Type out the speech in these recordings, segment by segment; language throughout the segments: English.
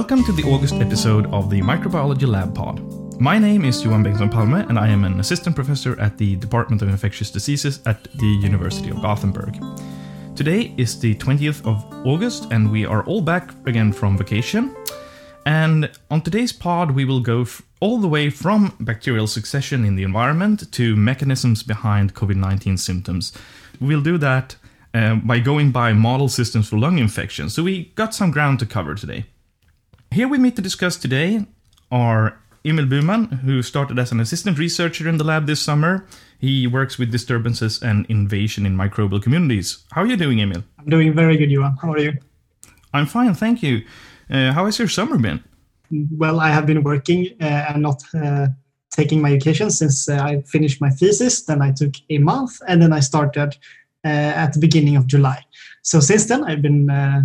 Welcome to the August episode of the Microbiology Lab Pod. My name is Johan Bengtsson Palme, and I am an assistant professor at the Department of Infectious Diseases at the University of Gothenburg. Today is the 20th of August, and we are all back again from vacation. And on today's pod, we will go f- all the way from bacterial succession in the environment to mechanisms behind COVID 19 symptoms. We'll do that uh, by going by model systems for lung infections, so we got some ground to cover today. Here we meet to discuss today are Emil Burman, who started as an assistant researcher in the lab this summer. He works with disturbances and invasion in microbial communities. How are you doing, Emil? I'm doing very good, Johan. How are you? I'm fine, thank you. Uh, how has your summer been? Well, I have been working uh, and not uh, taking my vacation since uh, I finished my thesis. Then I took a month, and then I started uh, at the beginning of July. So since then, I've been uh,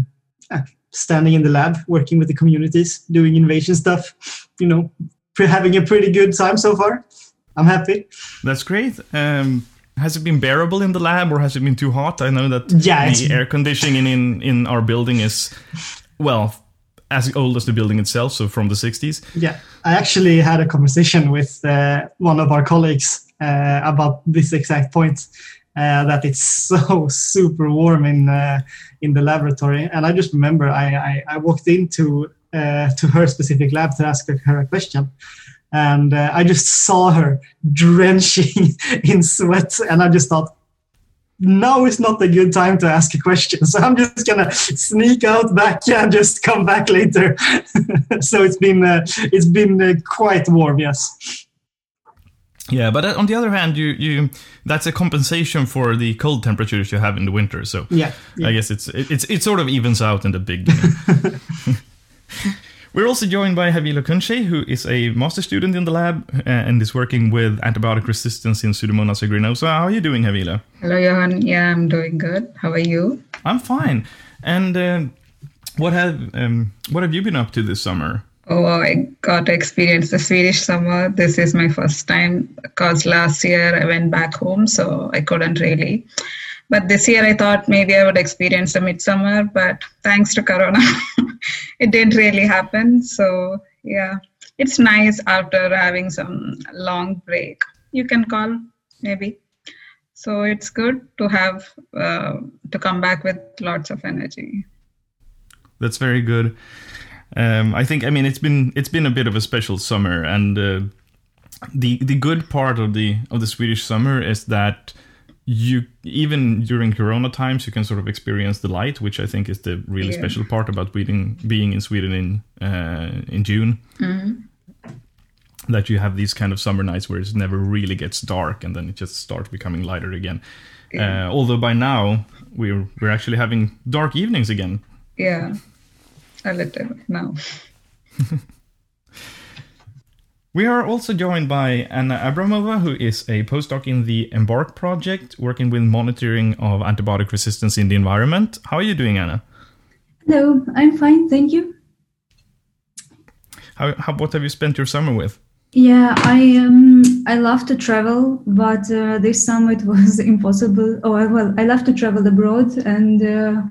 standing in the lab, working with the communities, doing innovation stuff. You know, having a pretty good time so far. I'm happy. That's great. Um, has it been bearable in the lab, or has it been too hot? I know that Yeah, the air conditioning in in our building is well as old as the building itself, so from the 60s. Yeah, I actually had a conversation with uh, one of our colleagues uh, about this exact point. Uh, that it's so super warm in uh, in the laboratory, and I just remember I I, I walked into uh, to her specific lab to ask her a question, and uh, I just saw her drenching in sweat, and I just thought, now is not a good time to ask a question. So I'm just gonna sneak out back and just come back later. so it's been uh, it's been uh, quite warm, yes. Yeah, but uh, on the other hand, you you that's a compensation for the cold temperatures you have in the winter. So Yeah, yeah. I guess it's it, it's it sort of evens out in the big. Game. We're also joined by Havila Kunche, who is a master student in the lab uh, and is working with antibiotic resistance in Pseudomonas aeruginosa. How are you doing, Havila? Hello, Johan. Yeah, I'm doing good. How are you? I'm fine. And uh, what have um, what have you been up to this summer? Oh, I got to experience the Swedish summer. This is my first time because last year I went back home, so I couldn't really. But this year I thought maybe I would experience the midsummer, but thanks to Corona, it didn't really happen. So yeah, it's nice after having some long break. You can call maybe. So it's good to have uh, to come back with lots of energy. That's very good. Um, I think I mean it's been it's been a bit of a special summer, and uh, the the good part of the of the Swedish summer is that you even during Corona times you can sort of experience the light, which I think is the really Yeah. special part about being being in Sweden in uh, in June. That you have these kind of summer nights where it never really gets dark, and then it just starts becoming lighter again. Uh, although by now we're we're actually having dark evenings again. Yeah, a little now. We are also joined by Anna Abramova, who is a postdoc in the Embark project, working with monitoring of antibiotic resistance in the environment. How are you doing, Anna? Hello, I'm fine, thank you. How, how what have you spent your summer with? Yeah, I um I love to travel, but uh, this summer it was impossible. Oh, I- well, I love to travel abroad, and uh,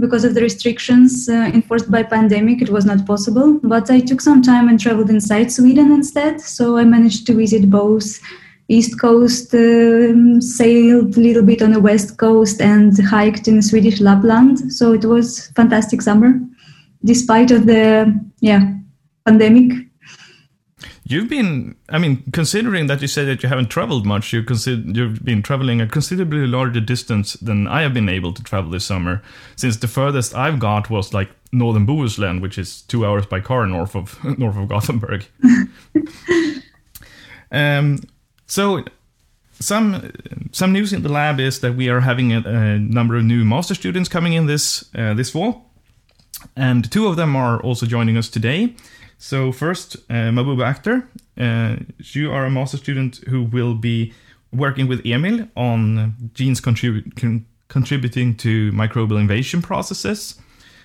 because of the restrictions uh, enforced by pandemic, it was not possible. But I took some time and traveled inside Sweden instead. So I managed to visit both east coast, um, sailed a little bit on the west coast, and hiked in Swedish Lapland. So it was fantastic summer, despite of the yeah pandemic. You've been, I mean, considering that you said that you haven't traveled much, you consider you've been traveling a considerably larger distance than I have been able to travel this summer. Since the furthest I've got was like northern Bohuslän, which is two hours by car north of north of Gothenburg. um, so some some news in the lab is that we are having a, a number of new master students coming in this uh, this fall, and two of them are also joining us today. So first, uh, Mabuba Akhtar, uh, you are a master student who will be working with Emil on genes contribu- con- contributing to microbial invasion processes.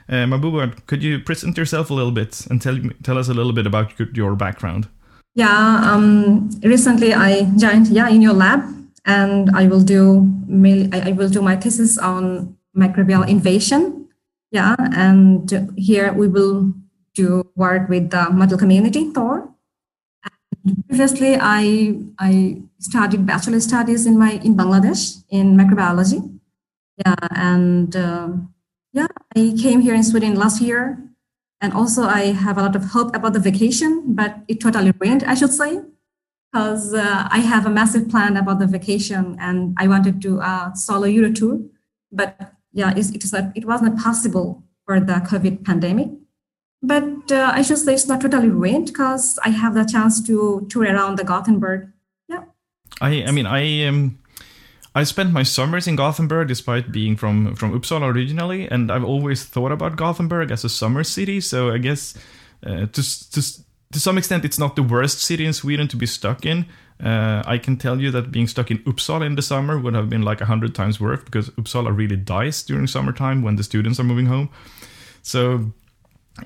Uh, Mabuba, could you present yourself a little bit and tell tell us a little bit about your, background? Yeah, um, recently I joined yeah in your lab, and I will do I will do my thesis on microbial invasion. Yeah, and here we will to work with the model community Thor. And previously, I I studied bachelor studies in my in Bangladesh in microbiology. Yeah, and um, yeah, I came here in Sweden last year, and also I have a lot of hope about the vacation, but it totally rained, I should say, because uh, I have a massive plan about the vacation, and I wanted to uh, solo Euro tour, but yeah, it, it, is, it wasn't possible for the COVID pandemic. But uh, I should say it's not totally ruined because I have the chance to tour around the Gothenburg. Yeah. I I mean I um I spent my summers in Gothenburg despite being from from Uppsala originally, and I've always thought about Gothenburg as a summer city. So I guess uh, to to to some extent it's not the worst city in Sweden to be stuck in. Uh, I can tell you that being stuck in Uppsala in the summer would have been like a hundred times worse because Uppsala really dies during summertime when the students are moving home. So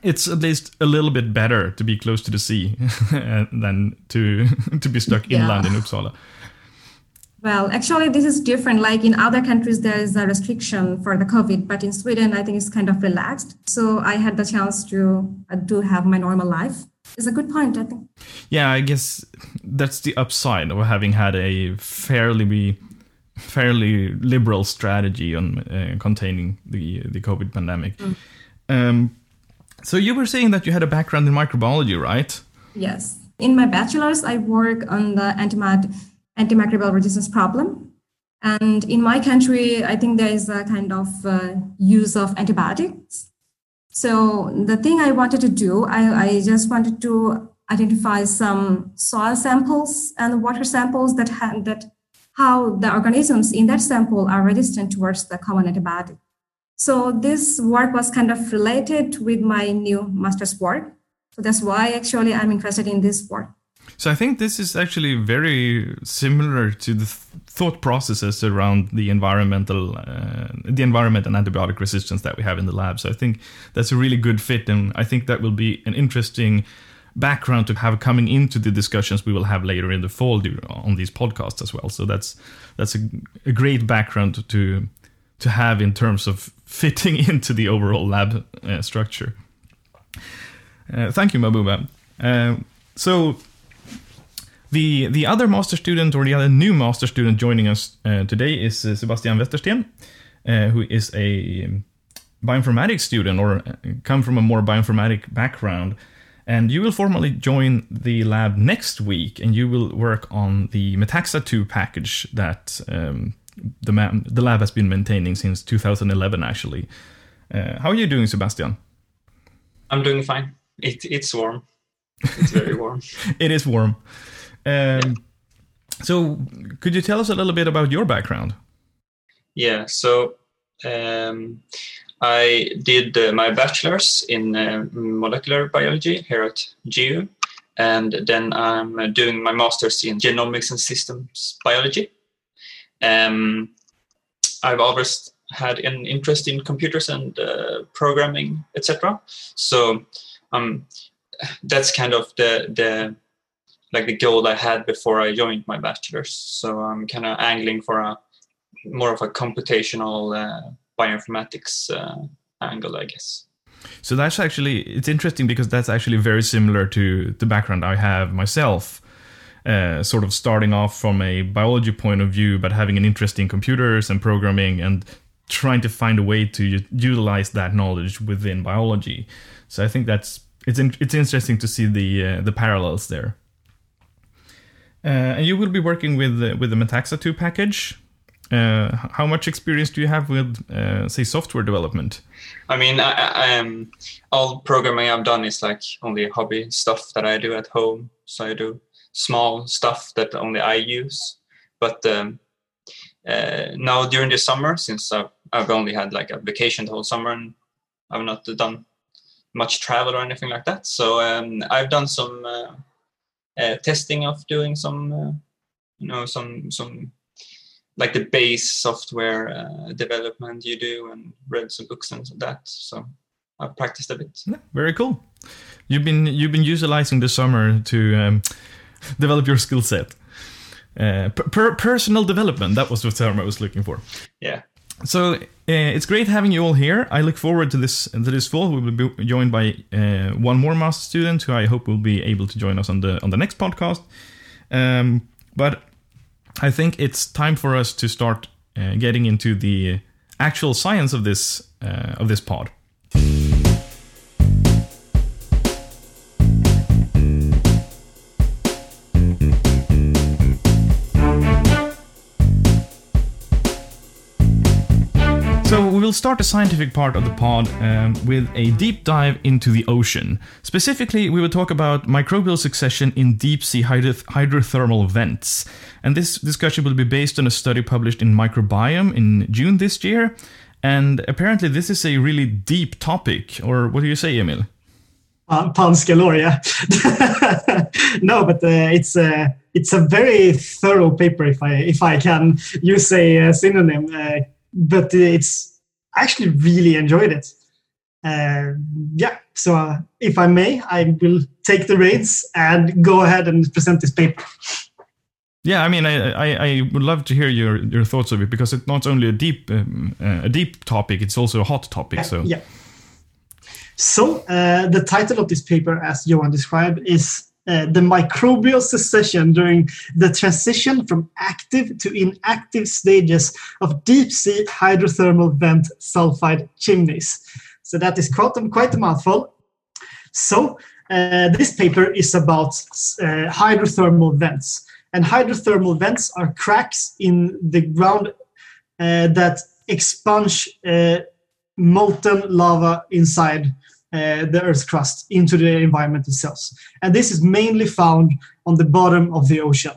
it's at least a little bit better to be close to the sea than to to be stuck yeah. inland in Uppsala. Well, actually, this is different. Like in other countries, there is a restriction for the COVID, but in Sweden, I think it's kind of relaxed. So I had the chance to uh, have my normal life. It's a good point, I think. Yeah, I guess that's the upside of having had a fairly fairly liberal strategy on uh, containing the the COVID pandemic. Mm. Um, so you were saying that you had a background in microbiology, right? Yes. In my bachelor's, I work on the antimicrobial resistance problem. And in my country, I think there is a kind of uh, use of antibiotics. So the thing I wanted to do, I, I just wanted to identify some soil samples and water samples that had that how the organisms in that sample are resistant towards the common antibiotic. So this work was kind of related with my new master's work. So that's why actually I'm interested in this work. So I think this is actually very similar to the th- thought processes around the environmental, uh, the environment and antibiotic resistance that we have in the lab. So I think that's a really good fit, and I think that will be an interesting background to have coming into the discussions we will have later in the fall on these podcasts as well. So that's that's a, a great background to to have in terms of fitting into the overall lab uh, structure. Uh, thank you, Mahbooba. Uh, so the the other master student or the other new master student joining us uh, today is uh, Sebastian Westersten, uh, who is a bioinformatics student or come from a more bioinformatic background. And you will formally join the lab next week, and you will work on the Metaxa 2 package that um, the, the lab has been maintaining since 2011, actually. Uh, how are you doing, Sebastian? I'm doing fine. It, it's warm. It's very warm. it is warm. Um, yeah. So, could you tell us a little bit about your background? Yeah, so um, I did uh, my bachelor's in uh, molecular biology here at GU, and then I'm doing my master's in genomics and systems biology. Um, I've always had an interest in computers and uh, programming, etc. So um, that's kind of the the like the goal I had before I joined my bachelor's. So I'm kind of angling for a more of a computational uh, bioinformatics uh, angle, I guess. So that's actually it's interesting because that's actually very similar to the background I have myself. Uh, sort of starting off from a biology point of view, but having an interest in computers and programming and trying to find a way to utilize that knowledge within biology. So I think that's it's in, it's interesting to see the uh, the parallels there. Uh, and you will be working with with the Metaxa 2 package. Uh, how much experience do you have with, uh, say, software development? I mean, I, I, um, all programming I've done is like only hobby stuff that I do at home. So I do small stuff that only I use. But um, uh, now during the summer, since I've, I've only had like a vacation the whole summer and I've not done much travel or anything like that. So um, I've done some uh, uh, testing of doing some, uh, you know, some some like the base software uh, development you do and read some books and that. So I've practiced a bit. Yeah, very cool. You've been you've been utilizing the summer to um, develop your skill set. Uh, per- personal development. That was the term I was looking for. Yeah. so uh, it's great having you all here. I look forward to this to this fall. We will be joined by uh, one more master student who I hope will be able to join us on the on the next podcast. Um, but I think it's time for us to start uh, getting into the actual science of this uh, of this pod. Will start the scientific part of the pod um, with a deep dive into the ocean. Specifically, we will talk about microbial succession in deep sea hydroth- hydrothermal vents. And this discussion will be based on a study published in Microbiome in June this year. And apparently, this is a really deep topic. Or what do you say, Emil? Uh, Palms galore, yeah. no, but uh, it's a it's a very thorough paper, if I if I can use a, uh, synonym. Uh, but it's I actually really enjoyed it. Uh, yeah, so uh, if I may, I will take the reins and go ahead and present this paper. Yeah, I mean, I, I, I would love to hear your, your thoughts of it because it's not only a deep um, uh, a deep topic; it's also a hot topic. So yeah. So uh, the title of this paper, as Johan described, is uh, the microbial succession during the transition from active to inactive stages of deep sea hydrothermal vent sulfide chimneys. So that is quite, quite a mouthful. So uh, this paper is about uh, hydrothermal vents. And hydrothermal vents are cracks in the ground uh, that expunge uh, molten lava inside uh, the Earth's crust into the environmental cells. And this is mainly found on the bottom of the ocean.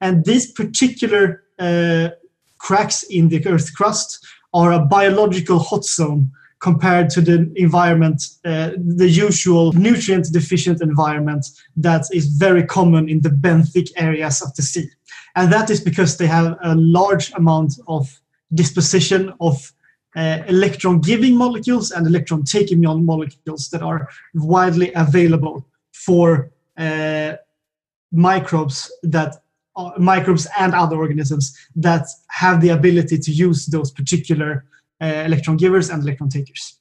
And these particular uh, cracks in the Earth's crust are a biological hot zone compared to the environment, uh, the usual nutrient deficient environment that is very common in the benthic areas of the sea. And that is because they have a large amount of disposition of electron giving molecules and electron taking molecules that are widely available for uh, microbes that uh, microbes and other organisms that have the ability to use those particular uh, electron givers and electron takers.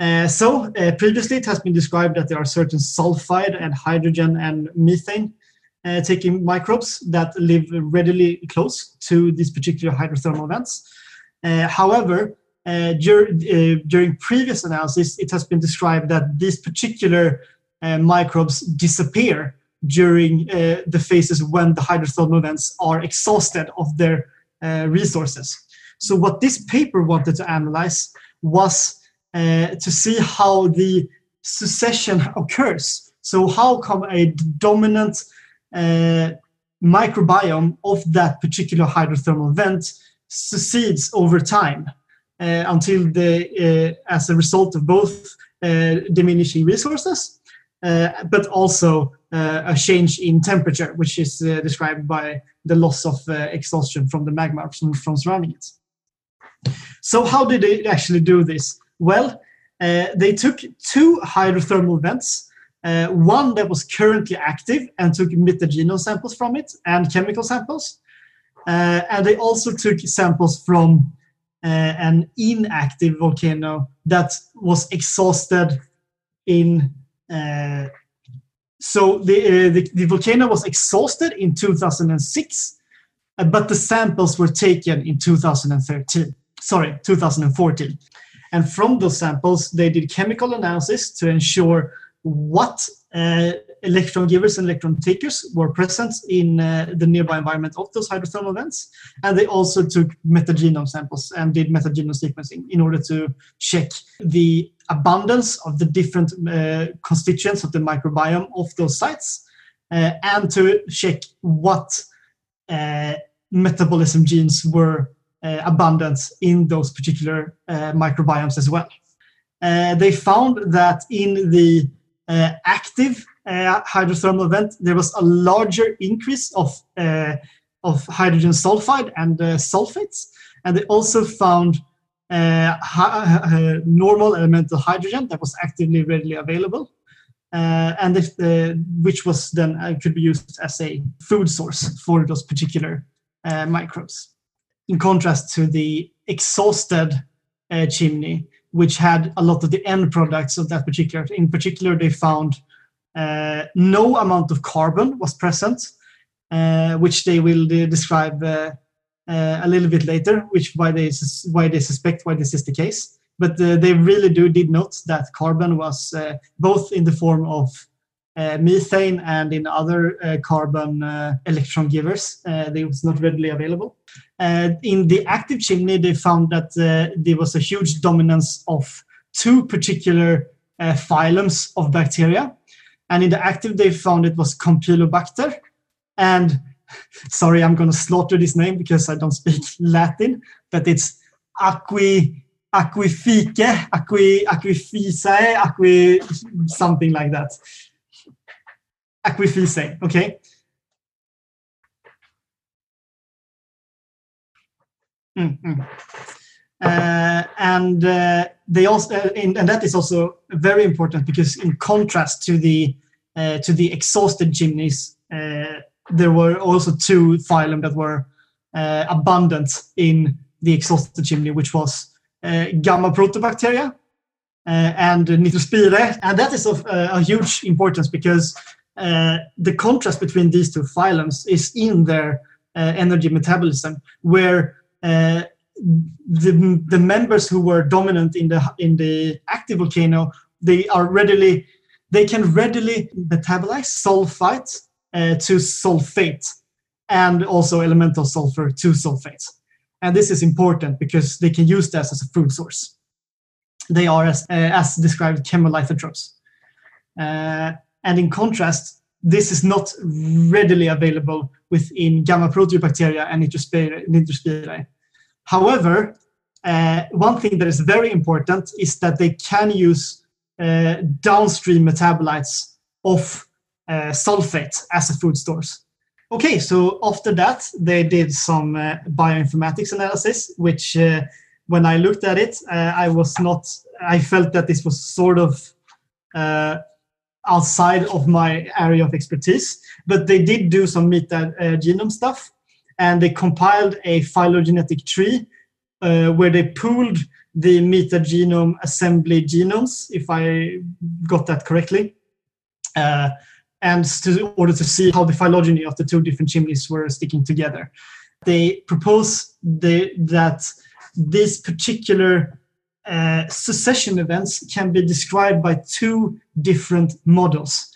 Uh, so uh, previously it has been described that there are certain sulfide and hydrogen and methane taking microbes that live readily close to these particular hydrothermal vents. Uh, however, uh, dur- uh, during previous analysis, it has been described that these particular microbes disappear during the phases when the hydrothermal vents are exhausted of their resources. So, what this paper wanted to analyze was to see how the succession occurs. So, how come a dominant uh, microbiome of that particular hydrothermal vent succeeds over time uh, until the, uh, as a result of both uh, diminishing resources, uh, but also uh, a change in temperature, which is described by the loss of exhaustion from the magma from, from surrounding it. So, how did they actually do this? Well, they took two hydrothermal vents. Uh, one that was currently active and took metagenome samples from it and chemical samples, uh, and they also took samples from uh, an inactive volcano that was exhausted in. Uh, so the, the, the volcano was exhausted in 2006, but the samples were taken in 2013. Sorry, 2014. And from those samples, they did chemical analysis to ensure what uh, electron givers and electron takers were present in uh, the nearby environment of those hydrothermal vents. And they also took metagenome samples and did metagenome sequencing in order to check the abundance of the different uh, constituents of the microbiome of those sites uh, and to check what uh, metabolism genes were uh, abundant in those particular microbiomes as well. they found that in the uh, active uh, hydrothermal vent, there was a larger increase of, uh, of hydrogen sulfide and sulfates. And they also found normal elemental hydrogen that was actively readily available. Uh, and if the, which was then uh, could be used as a food source for those particular uh, microbes. in contrast to the exhausted chimney, which had a lot of the end products of that particular. In particular, they found uh, no amount of carbon was present, uh, which they will uh, describe uh, uh, a little bit later, which why they why they suspect why this is the case. But they really do did note that carbon was both in the form of uh, methane and in other uh, carbon uh, electron givers. they was not readily available. in the active chimney, they found that there was a huge dominance of two particular phylums of bacteria. And in the active, they found it was Campylobacter and sorry, I'm going to slaughter this name because I don't speak Latin, but it's Aqui Aquifique, Aqui Aquificae, Aqui something like that. Aquificae, okay. Mm-hmm. Uh, and uh, they also, uh, in, and that is also very important because, in contrast to the uh, to the exhausted chimneys, uh, there were also two phylum that were uh, abundant in the exhausted chimney, which was uh, gamma proteobacteria uh, and Nitrospirae. And that is of uh, a huge importance because uh, the contrast between these two phylums is in their uh, energy metabolism, where the, the members who were dominant in the in the active volcano they are readily they can readily metabolize sulfite uh, to sulfate and also elemental sulfur to sulfate. And this is important because they can use this as a food source. They are, as, uh, as described, chemolithotrophs. Uh, and in contrast, this is not readily available within gamma proteobacteria and Nitrospirae. However, uh, one thing that is very important is that they can use uh, downstream metabolites of uh, sulfate as a food source. Okay, so after that, they did some uh, bioinformatics analysis, which uh, when I looked at it, uh, I was not, I felt that this was sort of outside of my area of expertise, but they did do some meta uh, genome stuff and they compiled a phylogenetic tree where they pooled the metagenome assembly genomes, if I got that correctly. Uh, and to, in order to see how the phylogeny of the two different chimneys were sticking together. They propose the, that these particular uh, succession events can be described by two different models.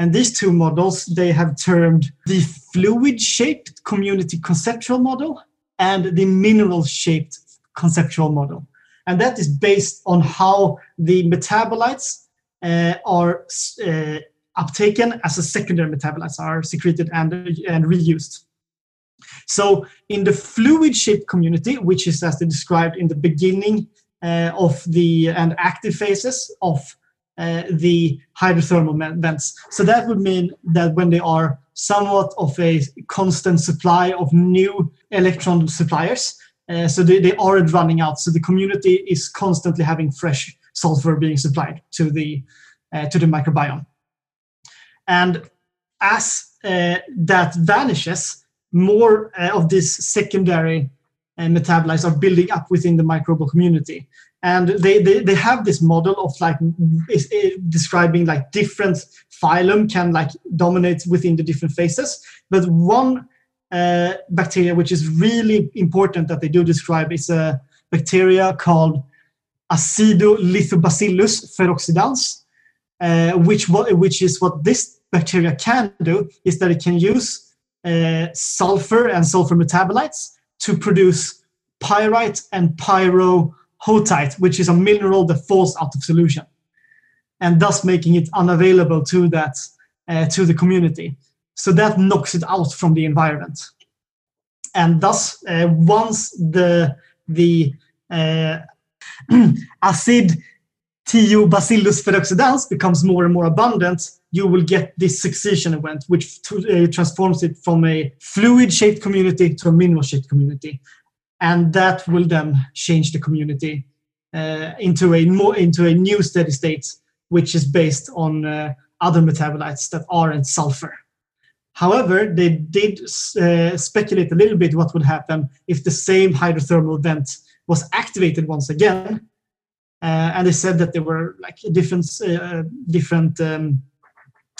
And these two models they have termed the fluid shaped community conceptual model and the mineral shaped conceptual model. And that is based on how the metabolites uh, are uh, uptaken as a secondary metabolites are secreted and, and reused. So in the fluid shaped community, which is as they described in the beginning uh, of the and active phases of uh, the hydrothermal vents. So that would mean that when they are somewhat of a constant supply of new electron suppliers, uh, so they, they aren't running out. So the community is constantly having fresh sulfur being supplied to the uh, to the microbiome. And as uh, that vanishes, more uh, of these secondary uh, metabolites are building up within the microbial community. And they, they, they have this model of like is, is describing like different phylum can like dominate within the different phases. But one uh, bacteria which is really important that they do describe is a bacteria called Acidolithobacillus ferroxidans, uh, which, which is what this bacteria can do is that it can use uh, sulfur and sulfur metabolites to produce pyrite and pyrrhotite, which is a mineral that falls out of solution, and thus making it unavailable to that uh, to the community. So that knocks it out from the environment, and thus uh, once the the uh, acid Thiobacillus ferroxidans becomes more and more abundant, you will get this succession event, which uh, transforms it from a fluid shaped community to a mineral shaped community. And that will then change the community uh, into, a more, into a new steady state, which is based on uh, other metabolites that aren't sulfur. However, they did uh, speculate a little bit what would happen if the same hydrothermal vent was activated once again. Uh, and they said that there were like different different um,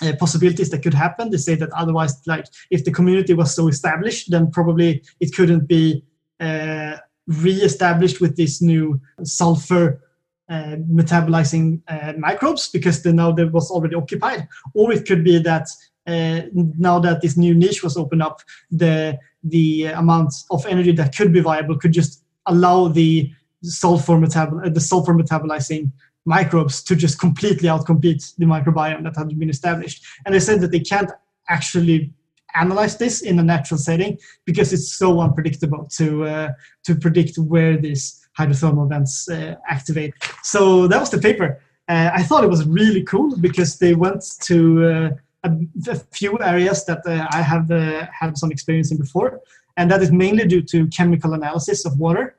uh, possibilities that could happen. They say that otherwise, like if the community was so established, then probably it couldn't be uh, re-established with this new sulfur uh, metabolizing uh, microbes because the node was already occupied. Or it could be that uh, now that this new niche was opened up, the the amount of energy that could be viable could just allow the sulfur metabol- the sulfur metabolizing microbes to just completely outcompete the microbiome that had been established. And they said that they can't actually analyze this in a natural setting because it's so unpredictable to uh, to predict where these hydrothermal vents uh, activate. So that was the paper. Uh, I thought it was really cool because they went to uh, a, a, few areas that uh, I have uh, had some experience in before, and that is mainly due to chemical analysis of water.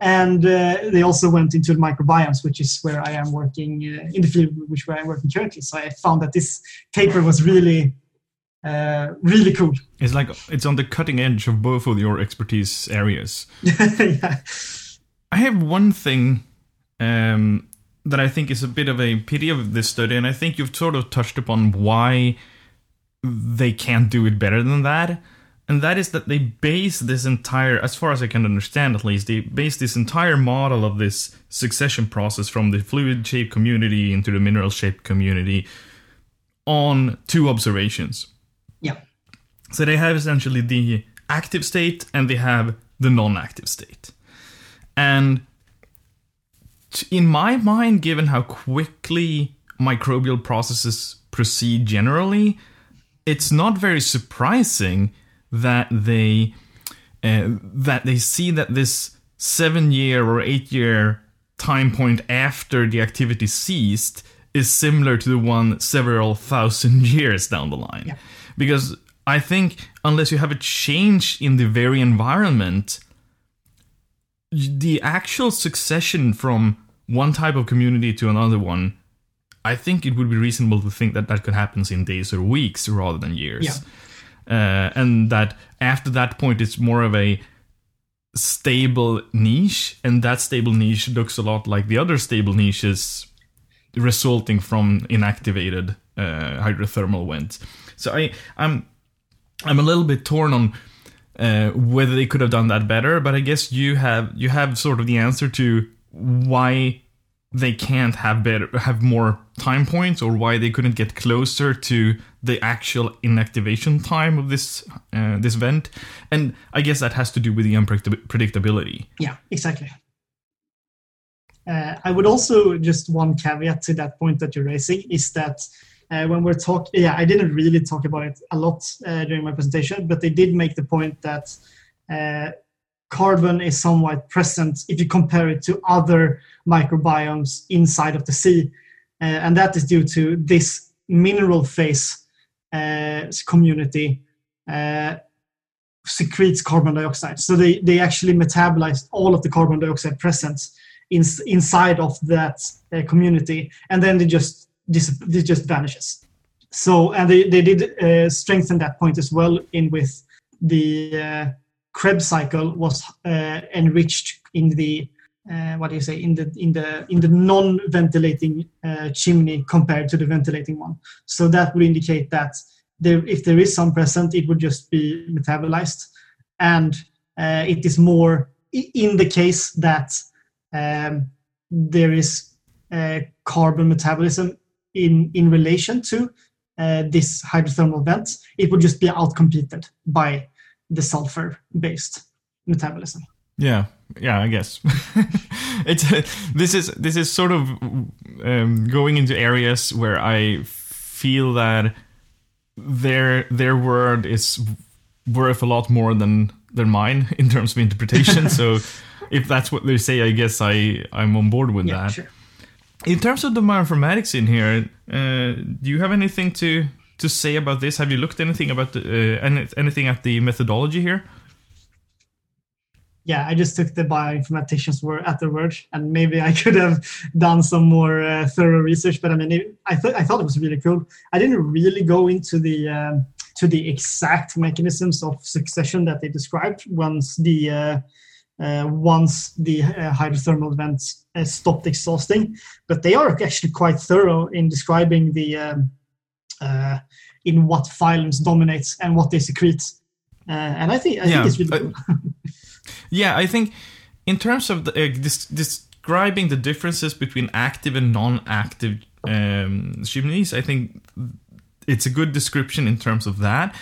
And uh, they also went into the microbiomes, which is where I am working uh, in the field, which where I'm working currently. So I found that this paper was really, uh, really cool. It's like it's on the cutting edge of both of your expertise areas. yeah. I have one thing um, that I think is a bit of a pity of this study, and I think you've sort of touched upon why they can't do it better than that. And that is that they base this entire, as far as I can understand at least, they base this entire model of this succession process from the fluid shaped community into the mineral shaped community on two observations. Yeah. So they have essentially the active state and they have the non active state. And in my mind, given how quickly microbial processes proceed generally, it's not very surprising that they uh, that they see that this seven year or eight year time point after the activity ceased is similar to the one several thousand years down the line. Yeah. Because I think unless you have a change in the very environment, the actual succession from one type of community to another one, I think it would be reasonable to think that that could happen in days or weeks rather than years. Yeah. Uh, and that after that point, it's more of a stable niche, and that stable niche looks a lot like the other stable niches resulting from inactivated uh, hydrothermal vents. So I, I'm, I'm a little bit torn on uh, whether they could have done that better, but I guess you have you have sort of the answer to why they can't have better have more time points or why they couldn't get closer to the actual inactivation time of this uh, this vent. And i guess that has to do with the unpredictability. Yeah exactly. Uh, i would also just one caveat to that point that you're raising is that uh, when we're talking yeah i didn't really talk about it a lot uh, during my presentation but they did make the point that uh, carbon is somewhat present if you compare it to other microbiomes inside of the sea. Uh, and that is due to this mineral phase uh, community uh, secretes carbon dioxide. So they, they actually metabolize all of the carbon dioxide present in, inside of that uh, community, and then they just this, just vanishes. So and they, they did uh, strengthen that point as well in with the uh, Krebs cycle was uh, enriched in the uh, what do you say in the in the in the non-ventilating uh, chimney compared to the ventilating one. So that would indicate that there, if there is some present, it would just be metabolized, and uh, it is more in the case that um, there is uh, carbon metabolism in in relation to uh, this hydrothermal vent. It would just be outcompeted by the sulfur based metabolism. Yeah, yeah, I guess it's this is this is sort of um, going into areas where I feel that their their word is worth a lot more than than mine in terms of interpretation. so if that's what they say, I guess I I'm on board with yeah, that. Sure. In terms of the bioinformatics in here, uh, do you have anything to to say about this? Have you looked anything about the, uh, anything at the methodology here? Yeah, I just took the bioinformaticians word at their word, and maybe I could have done some more uh, thorough research. But I mean, it, I thought I thought it was really cool. I didn't really go into the um, to the exact mechanisms of succession that they described once the uh, uh, once the uh, hydrothermal vents uh, stopped exhausting. But they are actually quite thorough in describing the um, uh, in what phylums dominates and what they secrete. Uh, and I think I Yeah, think it's really uh, cool. Yeah, I think in terms of the, uh, dis- describing the differences between active and non-active um, chimneys, I think it's a good description in terms of that.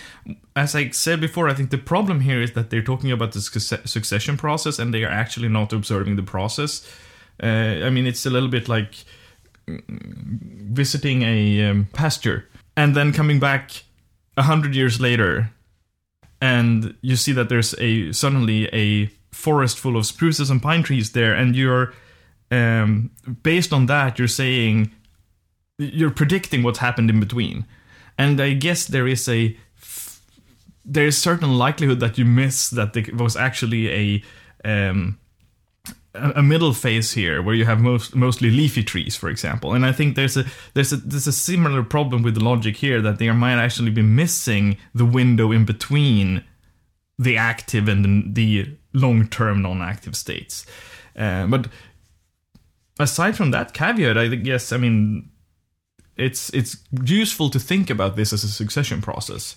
As I said before, I think the problem here is that they're talking about the succession process and they are actually not observing the process. Uh, I mean, it's a little bit like mm, visiting a um, pasture and then coming back a hundred years later and you see that there's a suddenly a forest full of spruces and pine trees there and you're um, based on that you're saying you're predicting what happened in between. And i guess there is a there is certain likelihood that you miss that there was actually a um, a middle phase here where you have most mostly leafy trees for example. And i think there's a there's a there's a similar problem with the logic here that they might actually be missing the window in between the active and the long-term non-active states. Uh, but aside from that caveat i guess i mean it's it's useful to think about this as a succession process.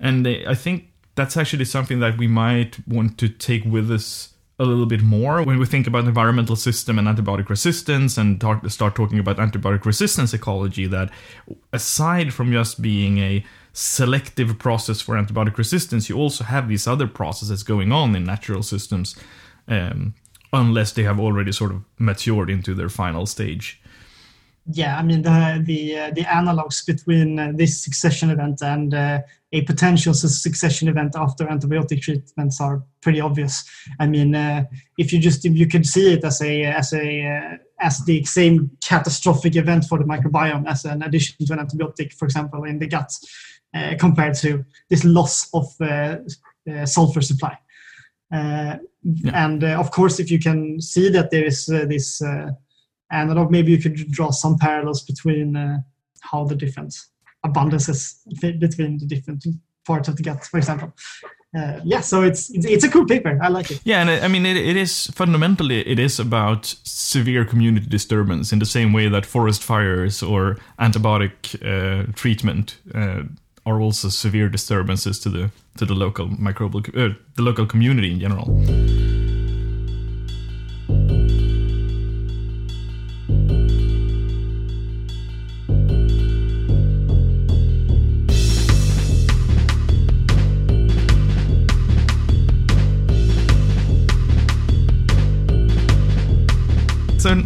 And i think that's actually something that we might want to take with us a little bit more. When we think about environmental system and antibiotic resistance and talk, start talking about antibiotic resistance ecology that aside from just being a selective process for antibiotic resistance you also have these other processes going on in natural systems um, unless they have already sort of matured into their final stage yeah, I mean the the uh, the analogs between uh, this succession event and uh, a potential succession event after antibiotic treatments are pretty obvious. I mean, uh, if you just if you can see it as a as a uh, as the same catastrophic event for the microbiome as an addition to an antibiotic, for example, in the gut, uh, compared to this loss of sulfur supply. Uh, And uh, of course, if you can see that there is uh, this uh, analog, maybe you could draw some parallels between uh, how the different abundances between the different parts of the gut, for example. Uh, yeah, so it's, it's it's a cool paper. I like it. Yeah, and I I mean, it, it is fundamentally it is about severe community disturbance in the same way that forest fires or antibiotic uh, treatment uh, are also severe disturbances to the to the local microbial uh, the local community in general.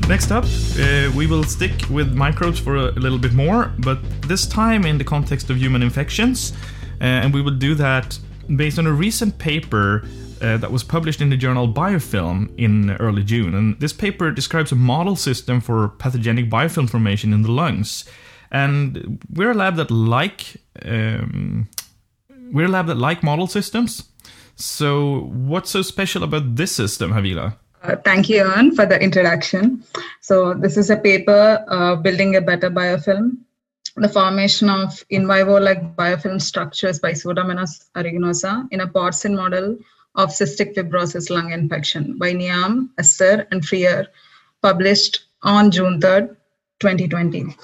Next up, uh, we will stick with microbes for a, a little bit more, but this time in the context of human infections, uh, and we will do that based on a recent paper uh, that was published in the journal Biofilm in early June. And this paper describes a model system for pathogenic biofilm formation in the lungs. And we're a lab that like um, we're a lab that like model systems. So what's so special about this system, Havila? Uh, thank you, Evan, for the introduction. So, this is a paper uh, building a better biofilm. The formation of in vivo like biofilm structures by Pseudomonas aeruginosa in a porcine model of cystic fibrosis lung infection by Niam, Esther, and Freya, published on June 3rd, 2020.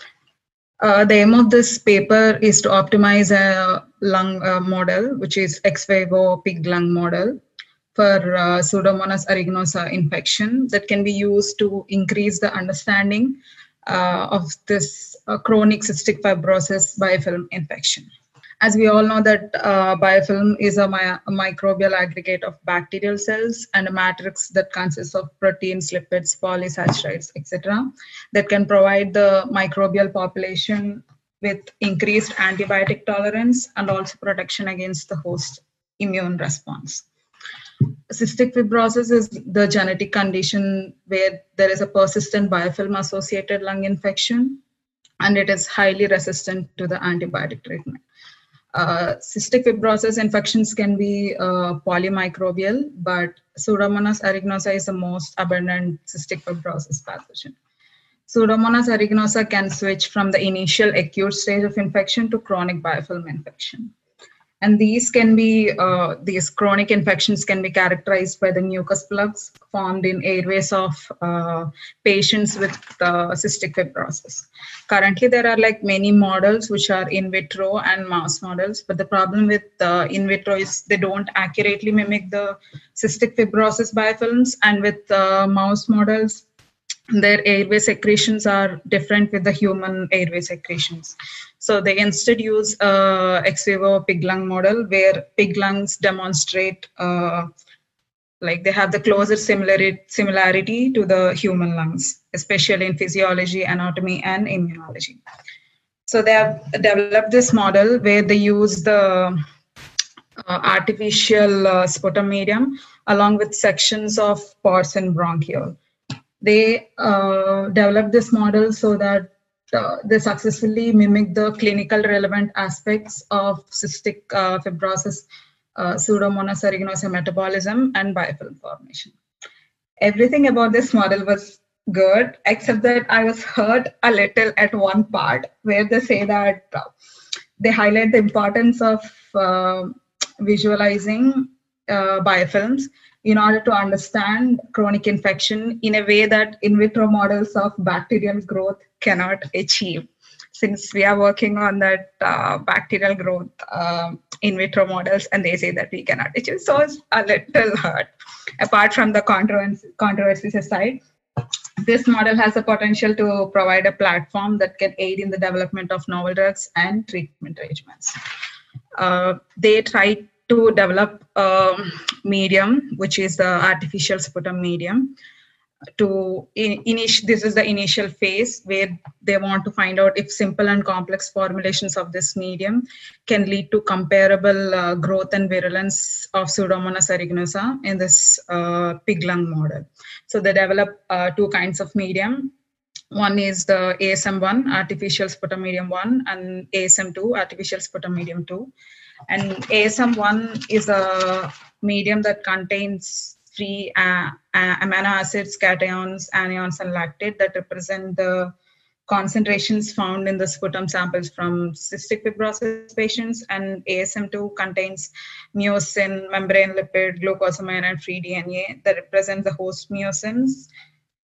Uh, the aim of this paper is to optimize a lung uh, model, which is ex vivo pig lung model, for uh, Pseudomonas aeruginosa infection that can be used to increase the understanding uh, of this uh, chronic cystic fibrosis biofilm infection. As we all know that uh, biofilm is a, mi- a microbial aggregate of bacterial cells and a matrix that consists of proteins, lipids, polysaccharides, etc., that can provide the microbial population with increased antibiotic tolerance and also protection against the host immune response cystic fibrosis is the genetic condition where there is a persistent biofilm associated lung infection and it is highly resistant to the antibiotic treatment. Uh, cystic fibrosis infections can be uh, polymicrobial, but Pseudomonas aeruginosa is the most abundant cystic fibrosis pathogen. Pseudomonas aeruginosa can switch from the initial acute stage of infection to chronic biofilm infection. And these can be uh, these chronic infections can be characterized by the mucus plugs formed in airways of uh, patients with uh, cystic fibrosis. Currently there are like many models which are in vitro and mouse models but the problem with in vitro is they don't accurately mimic the cystic fibrosis biofilms. And with mouse models their airway secretions are different with the human airway secretions. So they instead use a ex vivo pig lung model where pig lungs demonstrate uh, like they have the closer similarity, similarity to the human lungs, especially in physiology, anatomy, and immunology. So they have developed this model where they use the uh, artificial uh, sputum medium along with sections of pors and bronchiole they uh, developed this model so that uh, they successfully mimic the clinical relevant aspects of cystic uh, fibrosis, uh, pseudomonas aeruginosa metabolism, and biofilm formation. Everything about this model was good, except that I was hurt a little at one part where they say that uh, they highlight the importance of uh, visualizing uh, biofilms in order to understand chronic infection in a way that in vitro models of bacterial growth cannot achieve. Since we are working on that uh, bacterial growth uh, in vitro models, and they say that we cannot achieve, so it's a little hurt. Apart from the controversies aside, this model has the potential to provide a platform that can aid in the development of novel drugs and treatment regimens. Uh, they tried to develop a medium, which is the artificial sputum medium. To in, init- this is the initial phase where they want to find out if simple and complex formulations of this medium can lead to comparable uh, growth and virulence of Pseudomonas aeruginosa in this uh, pig lung model. So they develop uh, two kinds of medium. One is the ASM1, artificial sputum medium 1, and ASM2, artificial sputum medium 2 and ASM1 is a medium that contains free uh, uh, amino acids, cations, anions, and lactate that represent the concentrations found in the sputum samples from cystic fibrosis patients. And ASM2 contains myosin, membrane lipid, glucosamine, and free DNA that represent the host myosins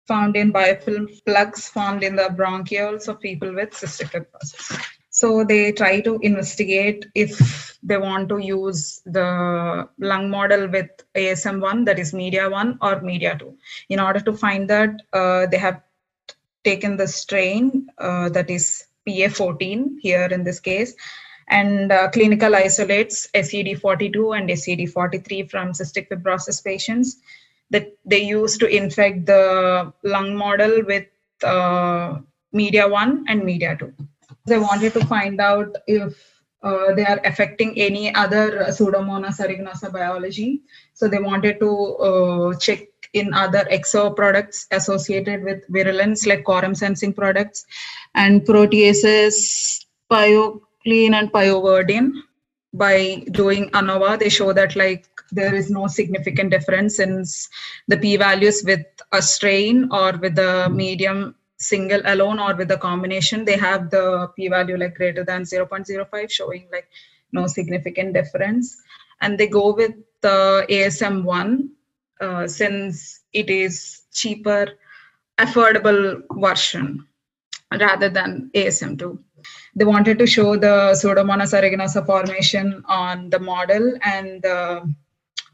found in biofilm plugs formed in the bronchioles of people with cystic fibrosis. So they try to investigate if they want to use the lung model with ASM1, that is media 1 or media 2. In order to find that, uh, they have taken the strain uh, that is PA14 here in this case, and uh, clinical isolates SED42 and SED43 from cystic fibrosis patients that they use to infect the lung model with uh, media 1 and media 2 they wanted to find out if uh, they are affecting any other Pseudomonas aeruginosa biology. So they wanted to uh, check in other exo products associated with virulence like quorum sensing products and proteases, pyoclin and pyoverdin. By doing ANOVA, they show that like there is no significant difference in the p-values with a strain or with the medium single alone or with the combination they have the p-value like greater than 0.05 showing like no significant difference. And they go with the asm1 uh, since it is cheaper affordable version rather than asm2 they wanted to show the pseudomonas aeruginosa formation on the model and the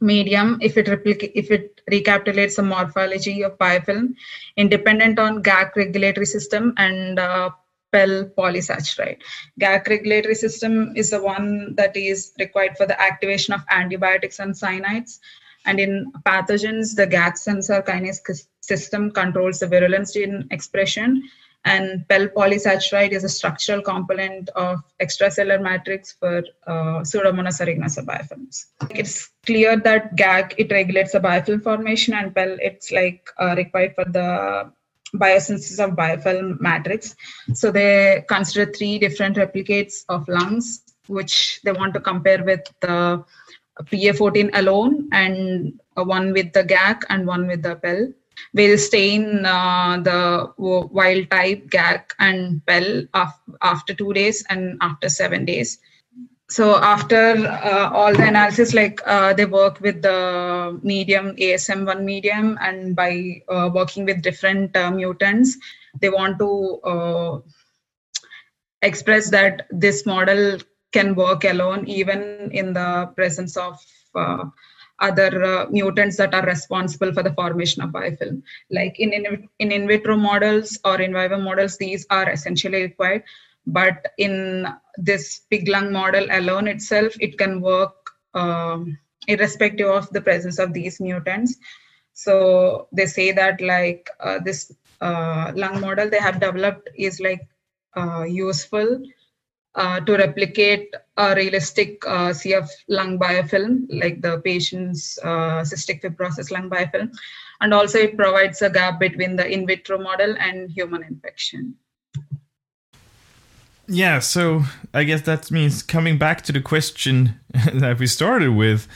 medium. If it replica- if it recapitulates the morphology of biofilm independent on GAC regulatory system and uh, PEL polysaccharide. GAC regulatory system is the one that is required for the activation of antibiotics and cyanides. And in pathogens, the GAC sensor kinase system controls the virulence gene expression and PEL polysaccharide is a structural component of extracellular matrix for uh, Pseudomonas aeruginosa biofilms. It's clear that GAC it regulates the biofilm formation, and PEL it's like uh, required for the biosynthesis of biofilm matrix. So they consider three different replicates of lungs, which they want to compare with the PA14 alone, and one with the GAC and one with the PEL will stain uh, the wild type GAC and PEL af- after two days and after seven days. so after uh, all the analysis like uh, they work with the medium asm1 medium and by uh, working with different uh, mutants they want to uh, express that this model can work alone even in the presence of uh, other mutants that are responsible for the formation of biofilm. Like in, in in in vitro models or in vivo models these are essentially required. But in this pig lung model alone itself it can work um, irrespective of the presence of these mutants. So they say that like uh, this uh, lung model they have developed is like uh, useful uh, to replicate a realistic uh, CF lung biofilm, like the patient's uh, cystic fibrosis lung biofilm. And also it provides a gap between the in vitro model and human infection. Yeah, so I guess that means coming back to the question that we started with,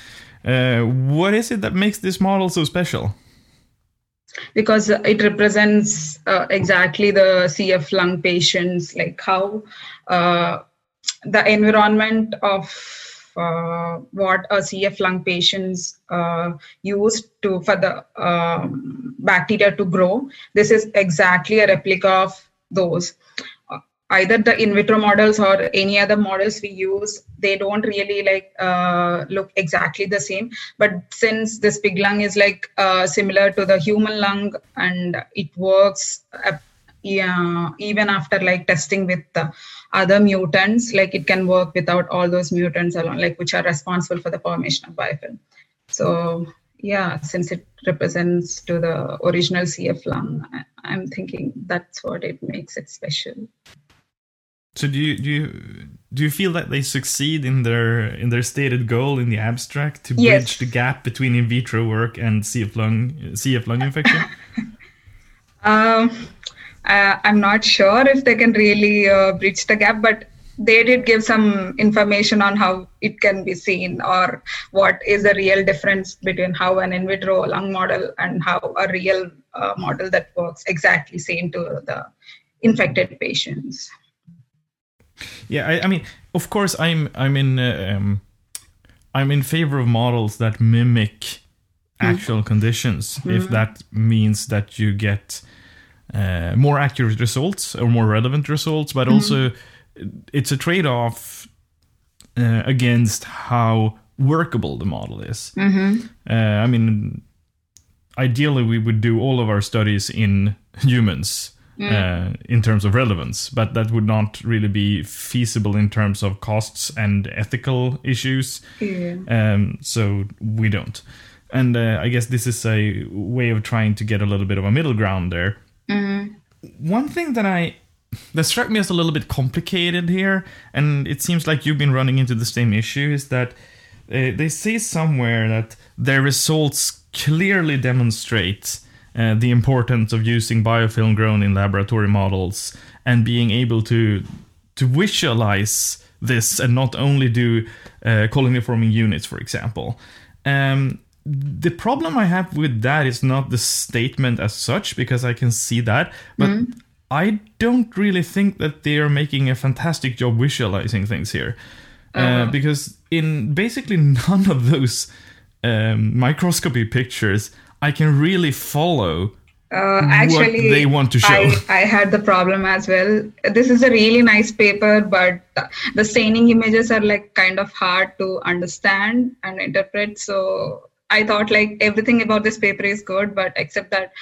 uh, what is it that makes this model so special? Because it represents uh, exactly the CF lung patients, like how the environment of uh, what a CF lung patients uh, use to for the um, bacteria to grow. This is exactly a replica of those either the in vitro models or any other models we use they don't really like uh, look exactly the same but since this pig lung is like uh, similar to the human lung and it works uh, yeah, even after like testing with the other mutants like it can work without all those mutants alone like which are responsible for the formation of biofilm so yeah since it represents to the original cf lung i'm thinking that's what it makes it special so do you do you do you feel that they succeed in their in their stated goal in the abstract to bridge Yes. the gap between in vitro work and CF lung CF lung infection? Um, uh, I'm not sure if they can really uh, bridge the gap, but they did give some information on how it can be seen or what is the real difference between how an in vitro lung model and how a real uh, model that works exactly same to the infected patients. Yeah, I, I mean, of course, I'm I'm in uh, um, I'm in favor of models that mimic actual conditions. If that means that you get uh, more accurate results or more relevant results, but also it's a trade-off uh, against how workable the model is. Uh, I mean, ideally, we would do all of our studies in humans uh, in terms of relevance, but that would not really be feasible in terms of costs and ethical issues. Um, so we don't. And uh, I guess this is a way of trying to get a little bit of a middle ground there. One thing that I that struck me as a little bit complicated here, and it seems like you've been running into the same issue, is that uh, they say somewhere that their results clearly demonstrate uh, the importance of using biofilm grown in laboratory models and being able to to visualize this and not only do uh, colony forming units, for example. Um, the problem I have with that is not the statement as such, because I can see that, but I don't really think that they are making a fantastic job visualizing things here. Uh, because in basically none of those um, microscopy pictures, I can really follow Uh, actually, they want to show. I, I had the problem as well. This is a really nice paper, but the staining images are like kind of hard to understand and interpret. So I thought like everything about this paper is good, but except that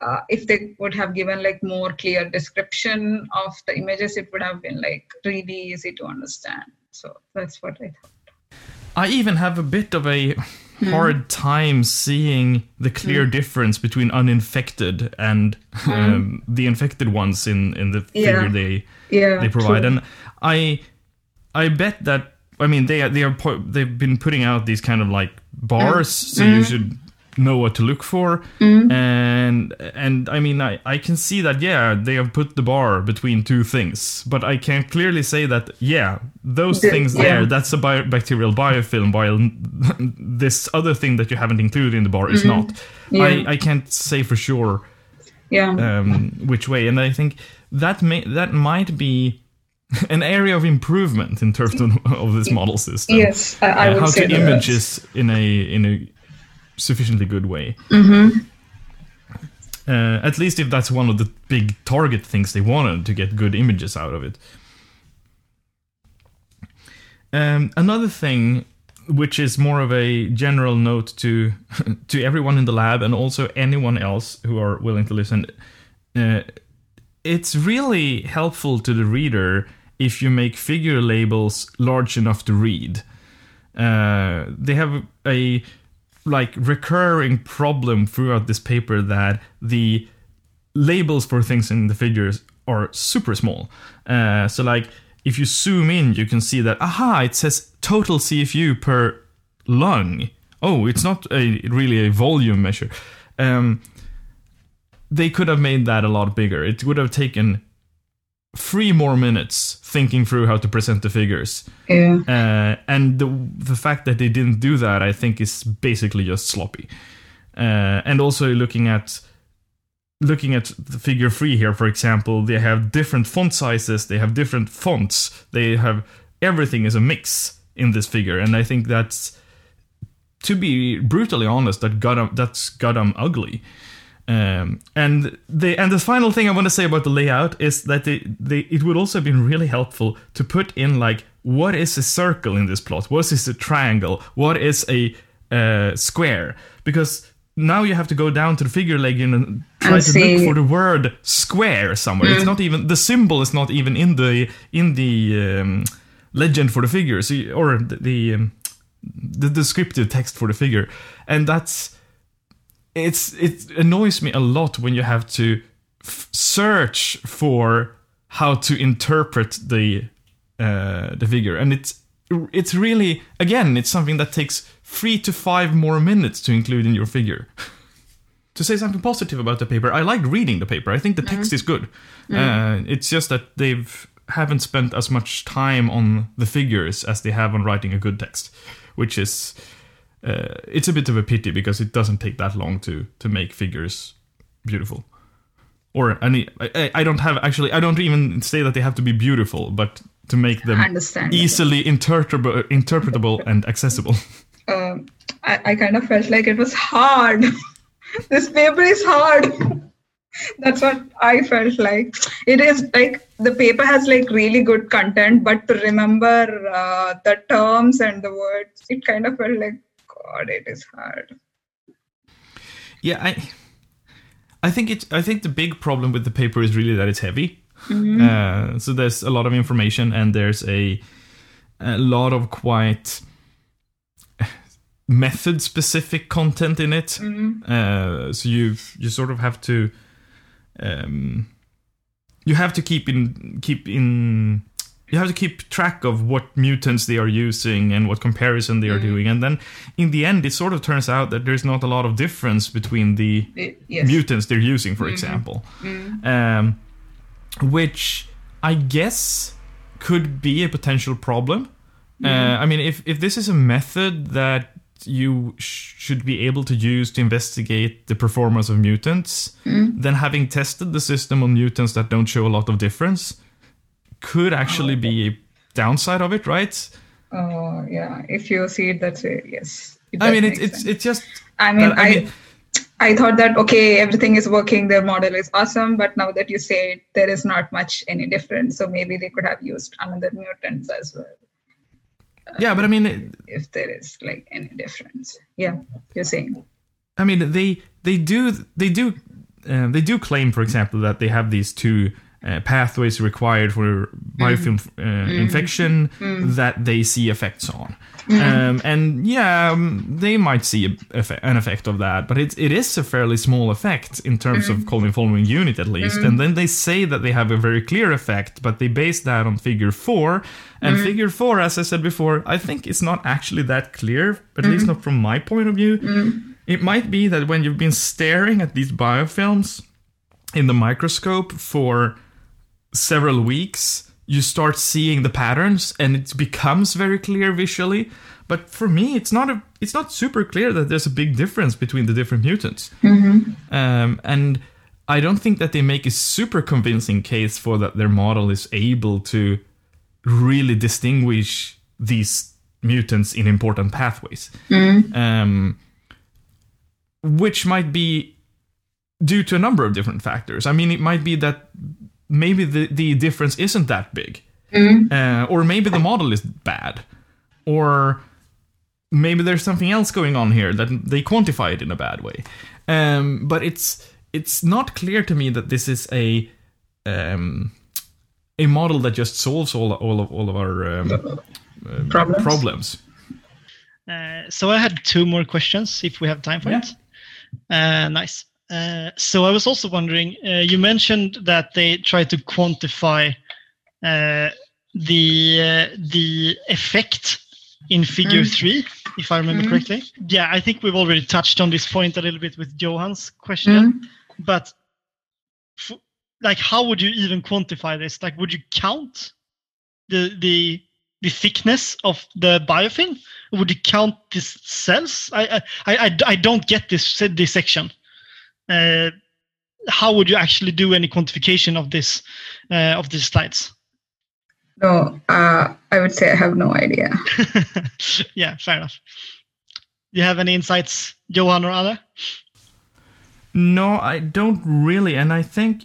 uh, if they would have given like more clear description of the images, it would have been like really easy to understand. So that's what I thought. I even have a bit of a hard time seeing the clear difference between uninfected and um, the infected ones in, in the figure Yeah. they Yeah, they provide. true. And I I bet that I mean they they are they've been putting out these kind of like bars, so you mm-hmm. should know what to look for. Mm-hmm. And and I mean I I can see that yeah they have put the bar between two things, but I can clearly say that yeah those The- things yeah. there that's a bio- bacterial biofilm, while this other thing that you haven't included in the bar is mm-hmm. not. Yeah. I I can't say for sure Yeah. um, which way. And I think that may that might be an area of improvement in terms of, of this model system. Yes, I, I Uh, would how say to that. images in a in a sufficiently good way. Mm-hmm. Uh, at least if that's one of the big target things they wanted to get good images out of it. Um, another thing, which is more of a general note to to everyone in the lab and also anyone else who are willing to listen, uh, it's really helpful to the reader if you make figure labels large enough to read. Uh, they have a like recurring problem throughout this paper that the labels for things in the figures are super small. Uh, so like if you zoom in, you can see that aha, it says total CFU per lung. Oh, it's not a really a volume measure. Um, they could have made that a lot bigger. It would have taken three more minutes thinking through how to present the figures. Yeah. Uh, and the the fact that they didn't do that, I think, is basically just sloppy. Uh, and also looking at looking at the figure three here, for example, they have different font sizes, they have different fonts, they have everything is a mix in this figure, and I think that's to be brutally honest, that got that's goddamn ugly. Um, and the and the final thing I want to say about the layout is that they, they it would also have been really helpful to put in like what is a circle in this plot, what is a triangle, what is a uh, square, because now you have to go down to the figure legend and try And to see- look for the word square somewhere. It's not even the symbol is not even in the in the um, legend for the figure, so you- or the the, um, the descriptive text for the figure, and that's it's it annoys me a lot when you have to f- search for how to interpret the uh, the figure, and it's it's really again it's something that takes three to five more minutes to include in your figure. to say something positive about the paper, I like reading the paper. I think the text is good. Uh, it's just that they've haven't spent as much time on the figures as they have on writing a good text, which is uh, it's a bit of a pity because it doesn't take that long to to make figures beautiful. Or any, I, I- don't have actually I don't even say that they have to be beautiful, but to make them easily interpretable, interpretable and accessible. um, I, I kind of felt like it was hard. this paper is hard. That's what I felt like. It is like the paper has like really good content, but to remember uh, the terms and the words, it kind of felt like It is hard. Yeah, I I think it I think the big problem with the paper is really that it's heavy. Uh, so there's a lot of information and there's a a lot of quite method specific content in it. Uh, so you you sort of have to um, you have to keep in keep in you have to keep track of what mutants they are using and what comparison they are mm-hmm. doing and then in the end it sort of turns out that there's not a lot of difference between the It- yes. mutants they're using for mm-hmm. example. Mm-hmm. Um, which i guess could be a potential problem. Uh, i mean if, if this is a method that you sh- should be able to use to investigate the performance of mutants then having tested the system on mutants that don't show a lot of difference could actually be a downside of it right Oh yeah, if you see it that way, yes. it i mean make it's it's just I mean, Uh, I I, mean- I thought that okay, everything is working, their model is awesome, but now that you say it, there is not much any difference. So maybe they could have used another mutants as well, yeah but i mean if there is like any difference. Yeah, you're saying. I mean, they they do they do uh, they do claim, for example, that they have these two uh, pathways required for biofilm mm. uh, mm. infection mm. that they see effects on. Um, and yeah, um, they might see a, an effect of that, but it, it is a fairly small effect in terms of colony following unit at least. And then they say that they have a very clear effect, but they base that on figure four. And figure four, as I said before, I think it's not actually that clear, at least not from my point of view. It might be that when you've been staring at these biofilms in the microscope for several weeks, you start seeing the patterns and it becomes very clear visually. But for me, it's not a it's not super clear that there's a big difference between the different mutants. Um, and I don't think that they make a super convincing case for that their model is able to really distinguish these mutants in important pathways. Um, which might be due to a number of different factors. I mean, it might be that maybe the, the difference isn't that big, uh, or maybe the model is bad, or maybe there's something else going on here that they quantify it in a bad way. Um, but it's it's not clear to me that this is a um, a model that just solves all all of all of our um, uh, Problems? problems. Uh, so I had two more questions if we have time for Yeah. it. Uh, nice. Uh, so I was also wondering, uh, you mentioned that they try to quantify uh, the uh, the effect in Figure three, if I remember correctly. Yeah, I think we've already touched on this point a little bit with Johan's question, but f- like, how would you even quantify this? Like, would you count the the the thickness of the biofilm? Would you count these cells? I I, I, I don't get this this section. Uh, how would you actually do any quantification of this uh, of these slides? No, uh, I would say I have no idea. yeah, fair enough. Do you have any insights, Johan or Anna? No, I don't really, and I think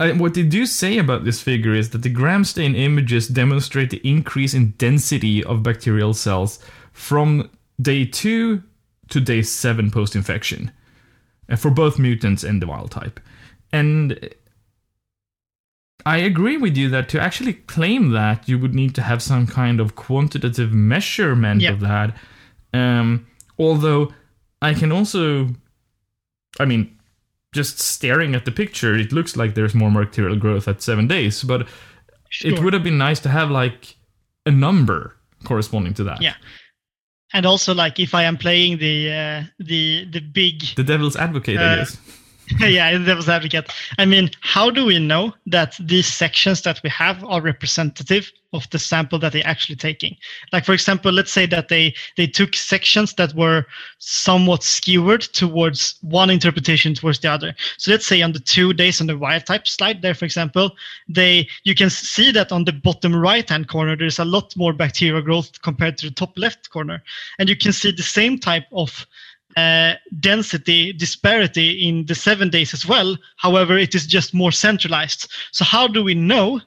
I, what they do say about this figure is that the gram stain images demonstrate the increase in density of bacterial cells from day two to day seven post infection for both mutants and the wild type. And I agree with you that to actually claim that, you would need to have some kind of quantitative measurement Yeah. of that. Um, although I can also, I mean, just staring at the picture, it looks like there's more bacterial growth at seven days, but it would have been nice to have like a number corresponding to that. Yeah. And also, like, if I am playing the uh, the the big The devil's advocate, I Uh, guess. yeah, was advocate. I mean, how do we know that these sections that we have are representative of the sample that they're actually taking? Like, for example, let's say that they they took sections that were somewhat skewered towards one interpretation towards the other. So let's say on the two days on the wild type slide there, for example, they you can see that on the bottom right hand corner there's a lot more bacterial growth compared to the top left corner, and you can see the same type of uh, density disparity in the seven days as well. However, it is just more centralized. So how do we know,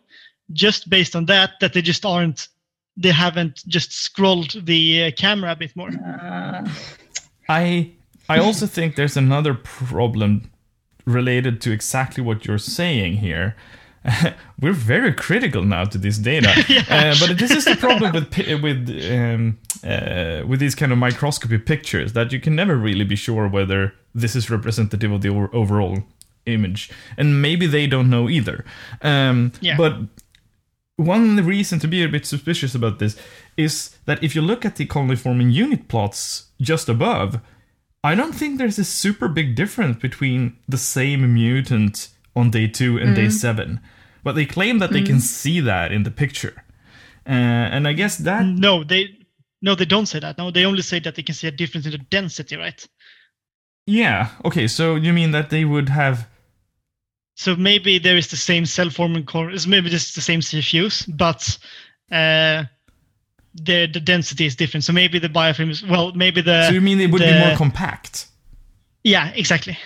just based on that, that they just aren't, they haven't just scrolled the uh, camera a bit more? Uh, I I also think there's another problem related to exactly what you're saying here. We're very critical now to this data, uh, but this is the problem with with um, uh, with these kind of microscopy pictures that you can never really be sure whether this is representative of the overall image, and maybe they don't know either. Um, Yeah. But one reason to be a bit suspicious about this is that if you look at the colony forming unit plots just above, I don't think there's a super big difference between the same mutant on day two and day seven. But they claim that they can see that in the picture. Uh, and I guess that. No, they no, they don't say that. No, they only say that they can see a difference in the density, right? Yeah, okay, so you mean that they would have. So maybe there is the same cell forming core, maybe just the same CFUs, but uh, the the density is different. So maybe the biofilm is well, maybe the So you mean it would be more compact? yeah, exactly.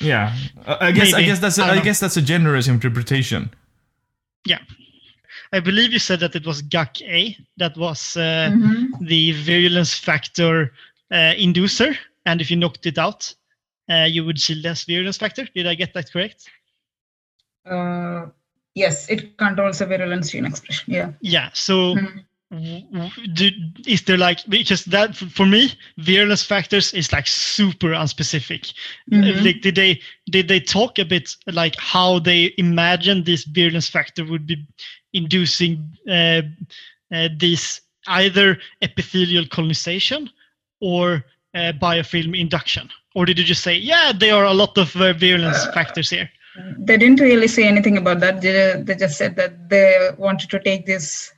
Yeah, Uh, I guess I guess that's a, I I guess that's a generous interpretation. Yeah. I believe you said that it was GAC A that was uh, mhm. the virulence factor uh, inducer, and if you knocked it out, uh, you would see less virulence factor. Did I get that correct? Uh, yes, it controls the virulence gene expression. Yeah. Yeah. So, Mhm. W- w- do, is there like because that for me virulence factors is like super unspecific. Mhm. Like, did they did they talk a bit like how they imagine this virulence factor would be inducing uh, uh, this either epithelial colonization or uh, biofilm induction, or did you just say yeah there are a lot of uh, virulence factors here? They didn't really say anything about that. They, they just said that they wanted to take these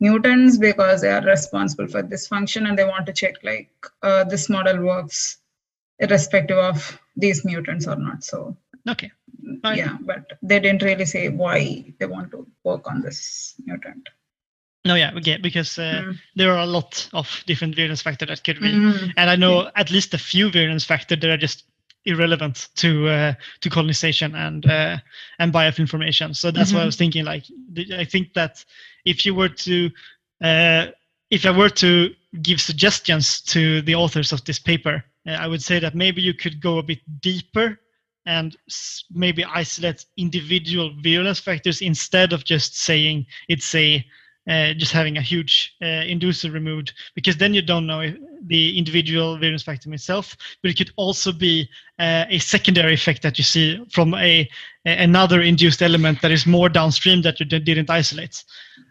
mutants because they are responsible for this function and they want to check like uh, this model works irrespective of these mutants or not. So Okay. Fine. yeah, but they didn't really say why they want to work on this mutant. No, yeah, okay, because uh, Mm. there are a lot of different variance factors that could be, Mm. and I know at least a few variance factors that are just irrelevant to uh, to colonization and uh, and biofilm formation. So that's what I Mhm. was thinking. Like, I think that if you were to uh, if I were to give suggestions to the authors of this paper, uh, I would say that maybe you could go a bit deeper and maybe isolate individual virulence factors instead of just saying it's a uh, just having a huge uh, inducer removed because then you don't know if the individual virulence factor itself but it could also be uh, a secondary effect that you see from a, a- another induced element that is more downstream that you didn't isolate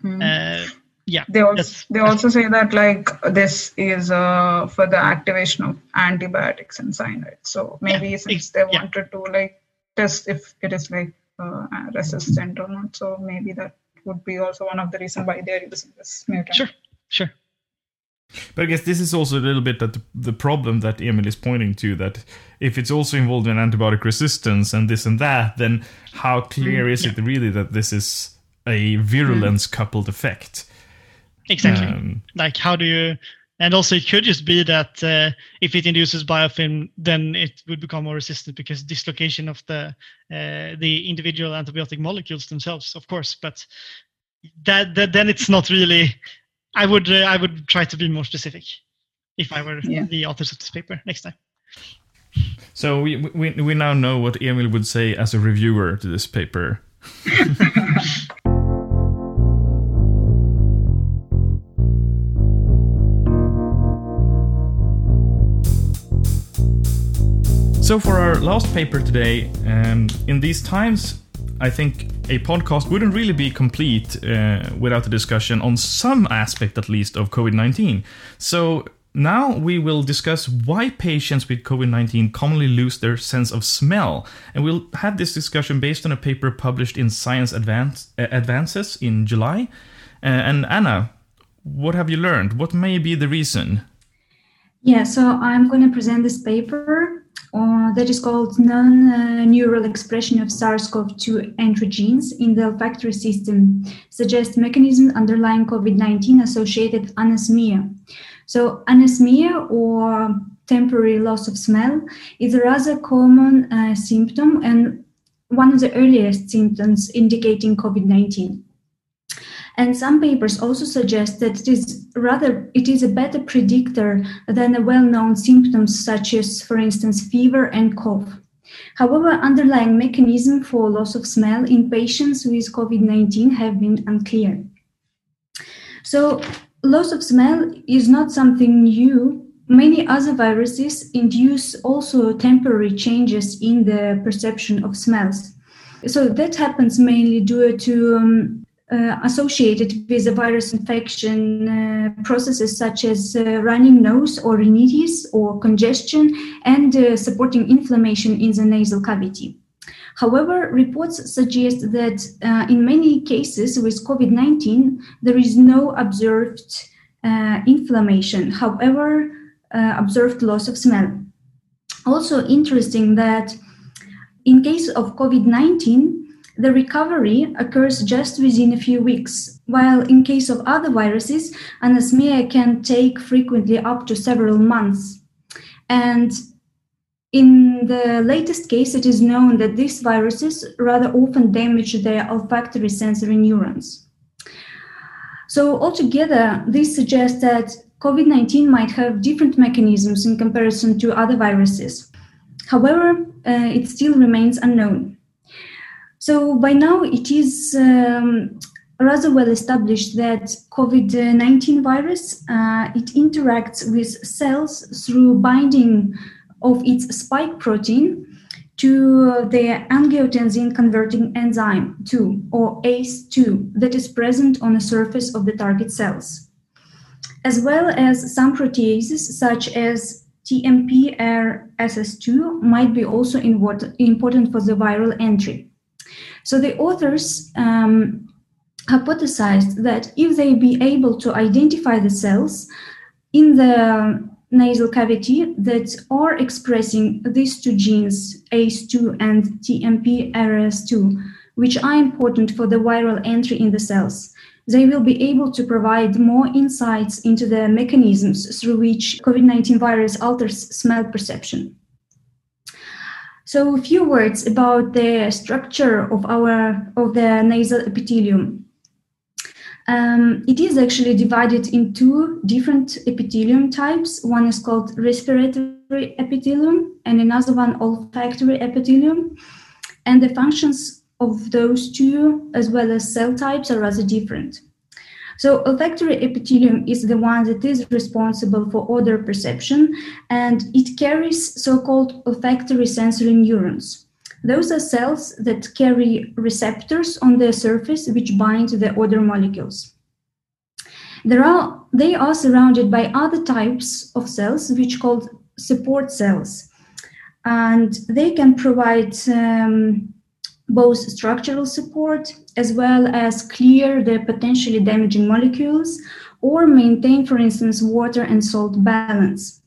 Mm. uh, yeah they also they also say that like this is uh, for the activation of antibiotics and cyanide. So maybe Yeah, since they yeah. wanted to like test if it is like uh, resistant or not, so maybe that would be also one of the reasons why they're using this mutant. Sure. sure But I guess this is also a little bit that the, the problem that Emil is pointing to that if it's also involved in antibiotic resistance and this and that, then how clear is it really that this is a virulence coupled effect? exactly Um, like how do you and also it could just be that uh, if it induces biofilm then it would become more resistant because dislocation of the uh, the individual antibiotic molecules themselves of course but that, that then it's not really i would uh, i would try to be more specific if i were Yeah. the authors of this paper next time So we, we we now know what Emil would say as a reviewer to this paper. So for our last paper today, um, in these times, I think a podcast wouldn't really be complete uh, without a discussion on some aspect, at least, of COVID 19. So now we will discuss why patients with COVID 19 commonly lose their sense of smell. And we'll have this discussion based on a paper published in Science Advance, uh, Advances in July. Uh, and Anna, what have you learned? What may be the reason? Yeah, so I'm going to present this paper uh, that is called Non-Neural Expression of SARS-CoV-2 Entry Genes in the Olfactory System Suggests Mechanism Underlying COVID-19 Associated Anosmia. So anosmia or temporary loss of smell is a rather common uh, symptom and one of the earliest symptoms indicating COVID-19. And some papers also suggest that it is rather it is a better predictor than the well-known symptoms such as, for instance, fever and cough. However, underlying mechanism for loss of smell in patients with COVID-19 have been unclear. So, loss of smell is not something new. Many other viruses induce also temporary changes in the perception of smells. So that happens mainly due to um, uh, associated with a virus infection uh, processes such as uh, running nose or rhinitis or congestion and uh, supporting inflammation in the nasal cavity. However, reports suggest that uh, in many cases with COVID 19, there is no observed inflammation, however, observed loss of smell. Also, interesting that in case of COVID 19, the recovery occurs just within a few weeks, while in case of other viruses, anosmia can take frequently up to several months. And in the latest case, it is known that these viruses rather often damage their olfactory sensory neurons. So, altogether, this suggests that COVID 19 might have different mechanisms in comparison to other viruses. However, uh, it still remains unknown. So by now it is um, rather well established that COVID-19 virus uh, it interacts with cells through binding of its spike protein to the angiotensin converting enzyme 2 or ACE2 that is present on the surface of the target cells, as well as some proteases such as TMPRSS2 might be also important for the viral entry. So the authors um, hypothesized that if they be able to identify the cells in the nasal cavity that are expressing these two genes, ACE2 and TMPRSS2, which are important for the viral entry in the cells, they will be able to provide more insights into the mechanisms through which COVID 19 virus alters smell perception. So, a few words about the structure of our of the nasal epithelium. Um, it is actually divided in two different epithelium types. One is called respiratory epithelium, and another one olfactory epithelium. And the functions of those two, as well as cell types, are rather different. So, olfactory epithelium is the one that is responsible for odor perception, and it carries so called olfactory sensory neurons. Those are cells that carry receptors on their surface which bind the odor molecules. There are, they are surrounded by other types of cells which called support cells, and they can provide um, both structural support as well as clear the potentially damaging molecules or maintain, for instance, water and salt balance.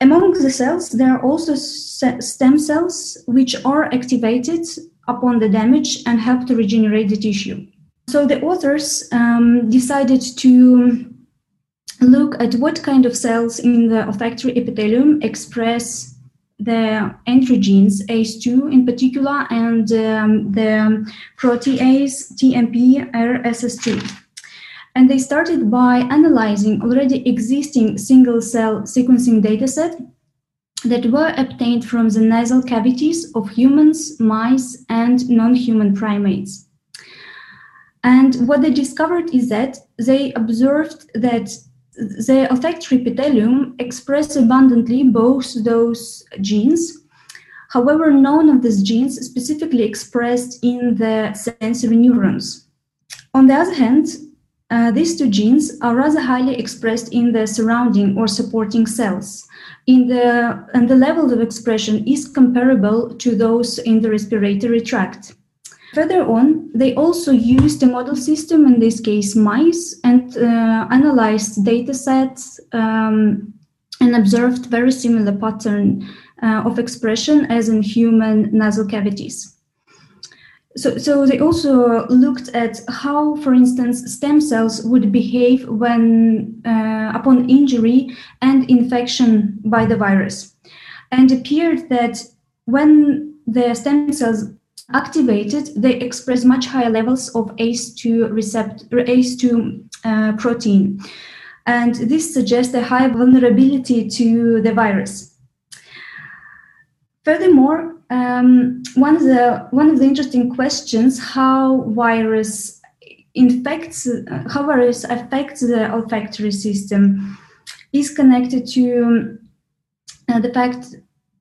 Among the cells, there are also stem cells which are activated upon the damage and help to regenerate the tissue. So the authors um, decided to look at what kind of cells in the olfactory epithelium express the entry genes, ACE2 in particular, and um, the protease TMP-RSS2. And they started by analyzing already existing single cell sequencing dataset that were obtained from the nasal cavities of humans, mice, and non human primates. And what they discovered is that they observed that the olfactory epithelium express abundantly both those genes. However, none of these genes specifically expressed in the sensory neurons. On the other hand, uh, these two genes are rather highly expressed in the surrounding or supporting cells. In the, and the level of expression is comparable to those in the respiratory tract. Further on, they also used a model system, in this case mice, and uh, analyzed data sets um, and observed very similar pattern uh, of expression as in human nasal cavities. So, so they also looked at how, for instance, stem cells would behave when uh, upon injury and infection by the virus, and appeared that when the stem cells activated, they express much higher levels of ACE2 receptor, ACE2 uh, protein. And this suggests a high vulnerability to the virus. Furthermore, um, one, of the, one of the interesting questions how virus infects, how virus affects the olfactory system is connected to uh, the fact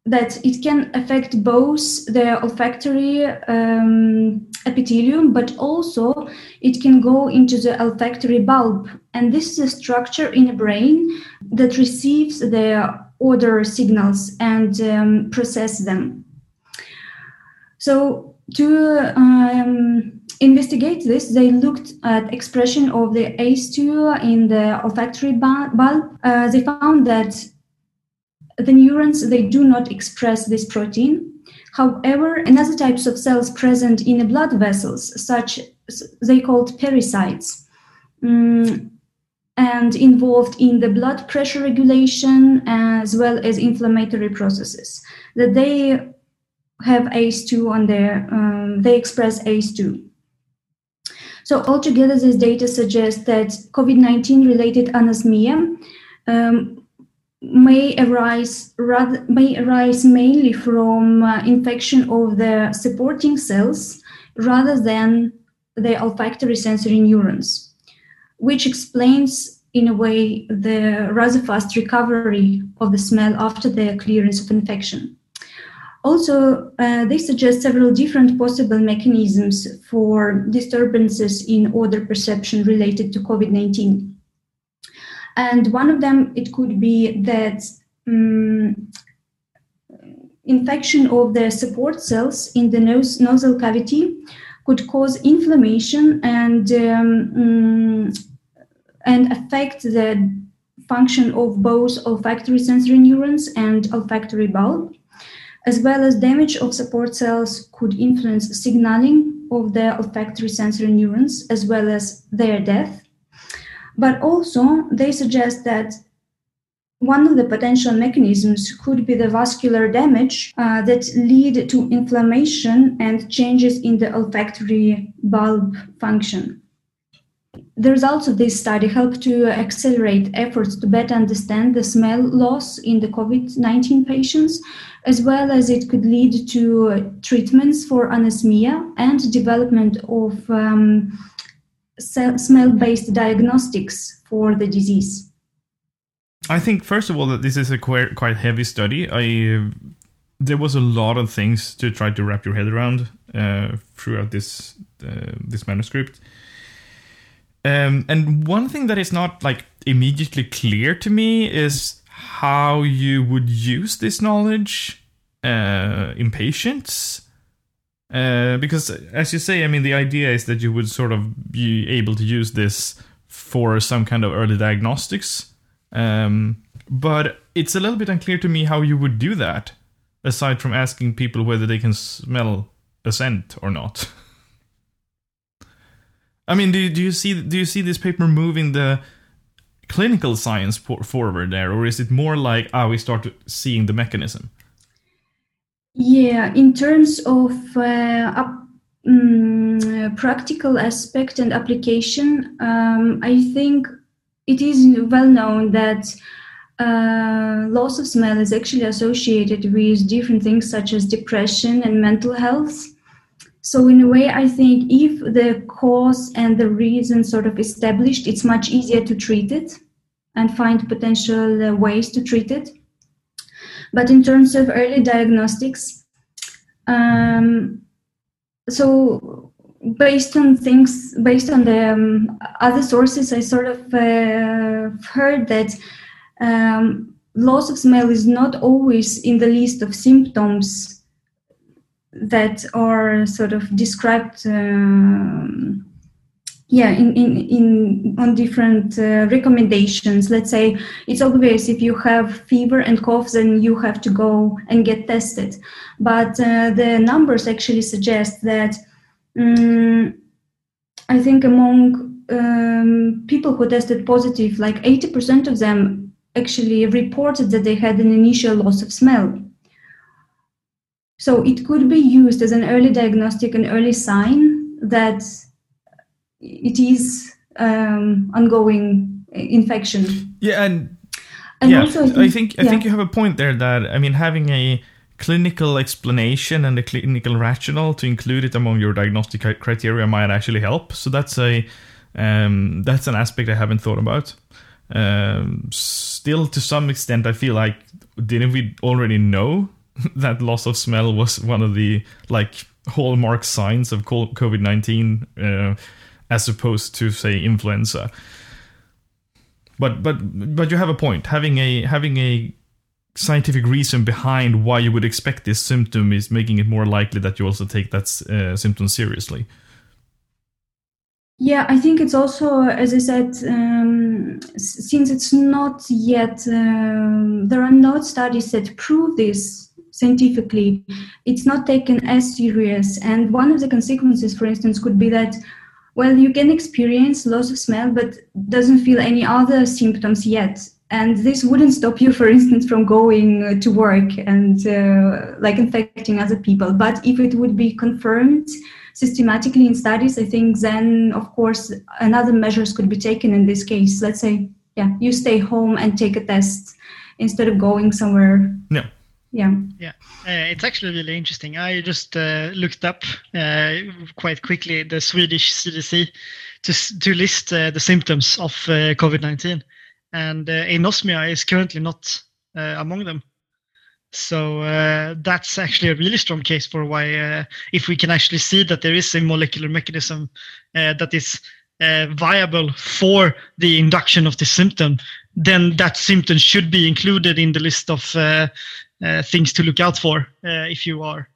that it can affect both the olfactory um, epithelium, but also it can go into the olfactory bulb. And this is a structure in the brain that receives the odor signals and um, process them. So to um, investigate this, they looked at expression of the ACE2 in the olfactory bulb. Uh, they found that the neurons they do not express this protein. However another types of cells present in the blood vessels such they called pericytes um, and involved in the blood pressure regulation as well as inflammatory processes that they have ace2 on their um, they express ace2 so altogether this data suggests that covid-19 related anosmia um, may arise rather may arise mainly from uh, infection of the supporting cells rather than the olfactory sensory neurons, which explains in a way the rather fast recovery of the smell after the clearance of infection. Also, uh, they suggest several different possible mechanisms for disturbances in odor perception related to COVID 19. And one of them, it could be that um, infection of the support cells in the nose, nasal cavity could cause inflammation and um, um, and affect the function of both olfactory sensory neurons and olfactory bulb, as well as damage of support cells could influence signaling of the olfactory sensory neurons as well as their death. But also, they suggest that one of the potential mechanisms could be the vascular damage uh, that lead to inflammation and changes in the olfactory bulb function. The results of this study help to accelerate efforts to better understand the smell loss in the COVID 19 patients, as well as it could lead to treatments for anosmia and development of um, smell based diagnostics for the disease. I think first of all that this is a quite heavy study. I there was a lot of things to try to wrap your head around uh, throughout this uh, this manuscript. Um, and one thing that is not like immediately clear to me is how you would use this knowledge uh, in patients. Uh, because, as you say, I mean, the idea is that you would sort of be able to use this for some kind of early diagnostics um, but it's a little bit unclear to me how you would do that, aside from asking people whether they can smell a scent or not. I mean, do, do you see do you see this paper moving the clinical science forward there, or is it more like ah, we start seeing the mechanism? Yeah, in terms of uh, um, practical aspect and application, um, I think it is well known that uh, loss of smell is actually associated with different things such as depression and mental health. So, in a way, I think if the cause and the reason sort of established, it's much easier to treat it and find potential uh, ways to treat it. But in terms of early diagnostics, um, so based on things based on the um, other sources i sort of uh, heard that um, loss of smell is not always in the list of symptoms that are sort of described um, yeah in, in, in on different uh, recommendations let's say it's obvious if you have fever and cough then you have to go and get tested but uh, the numbers actually suggest that um, I think among um, people who tested positive, like 80% of them actually reported that they had an initial loss of smell. So it could be used as an early diagnostic, an early sign that it is um, ongoing infection. Yeah, and, and yeah, also I think I think, I think you have a point there that I mean having a clinical explanation and a clinical rationale to include it among your diagnostic criteria might actually help. So that's a um, that's an aspect I haven't thought about. Um, still, to some extent, I feel like didn't we already know that loss of smell was one of the like hallmark signs of COVID nineteen, uh, as opposed to say influenza. But but but you have a point. Having a having a scientific reason behind why you would expect this symptom is making it more likely that you also take that uh, symptom seriously. Yeah, I think it's also, as I said, um, since it's not yet, um, there are no studies that prove this scientifically, it's not taken as serious. And one of the consequences, for instance, could be that, well, you can experience loss of smell, but doesn't feel any other symptoms yet. And this wouldn't stop you for instance from going uh, to work and uh, like infecting other people. But if it would be confirmed systematically in studies i think then of course another measures could be taken in this case. Let's say yeah you stay home and take a test instead of going somewhere yeah yeah. Yeah. Uh, it's actually really interesting. I just uh, looked up uh, quite quickly the swedish cdc to, to list uh, the symptoms of covid-19 and uh, anosmia is currently not uh, among them. So uh, that's actually a really strong case for why, uh, if we can actually see that there is a molecular mechanism uh, that is uh, viable for the induction of the symptom, then that symptom should be included in the list of things to look out for if you are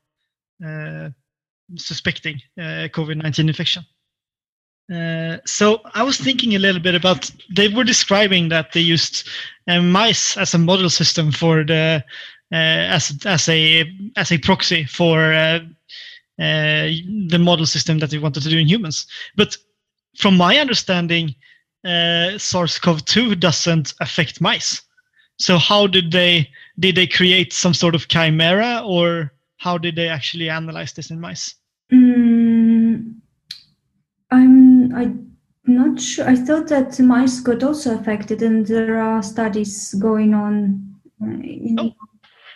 suspecting COVID 19 infection. Uh, so I was thinking a little bit about they were describing that they used uh, mice as a model system for the uh, as as a as a proxy for uh, uh, the model system that they wanted to do in humans. But from my understanding, uh, SARS-CoV-2 doesn't affect mice. So how did they did they create some sort of chimera, or how did they actually analyze this in mice? Mm, I'm I'm not sure. I thought that mice got also affected, and there are studies going on. uh, In, Oh.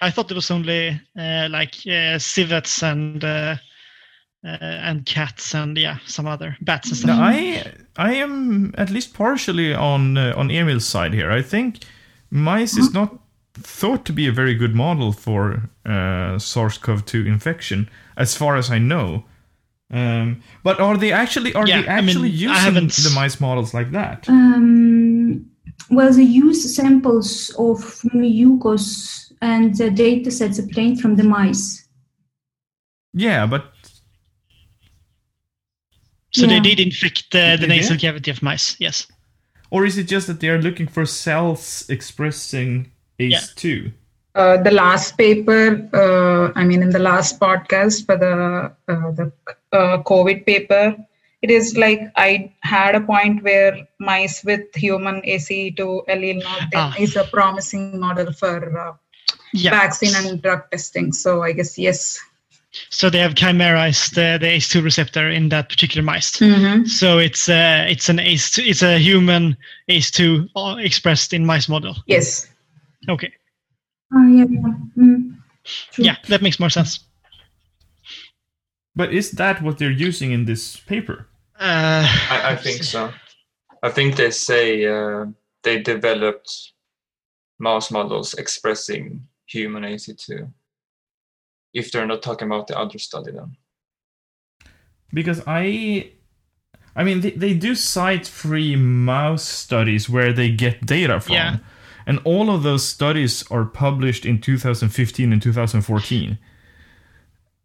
I thought it was only uh, like uh, civets and uh, uh, and cats and yeah, some other bats and stuff. Now, I I am at least partially on uh, on Emil's side here. I think mice is not thought to be a very good model for uh, SARS-CoV-2 infection, as far as I know. Um, but are they actually are Yeah, they I mean, actually using the mice models like that? Um, well, they use samples of mucus and the data sets obtained from the mice. Yeah, but So they did infect uh, the They nasal did? cavity of mice. Yes. Or is it just that they are looking for cells expressing ACE2? Uh, the last paper, uh, I mean, in the last podcast for the uh, the uh, COVID paper, it is like I had a point where mice with human ACE2 allele not Ah. is a promising model for uh, Yeah. vaccine and drug testing. So I guess yes. So they have chimerized uh, the ACE2 receptor in that particular mice. Mm-hmm. So it's uh, it's an ACE2, it's a human ACE2 uh, expressed in mice model. Yes. Okay. Oh, yeah. yeah. Mm. True. Yeah, that makes more sense. But is that what they're using in this paper? Uh, I, I think so. I think they say uh, they developed mouse models expressing human ACE2. If they're not talking about the other study, then because I I mean they, they do cite free mouse studies where they get data from. Yeah. And all of those studies are published in 2015 and 2014.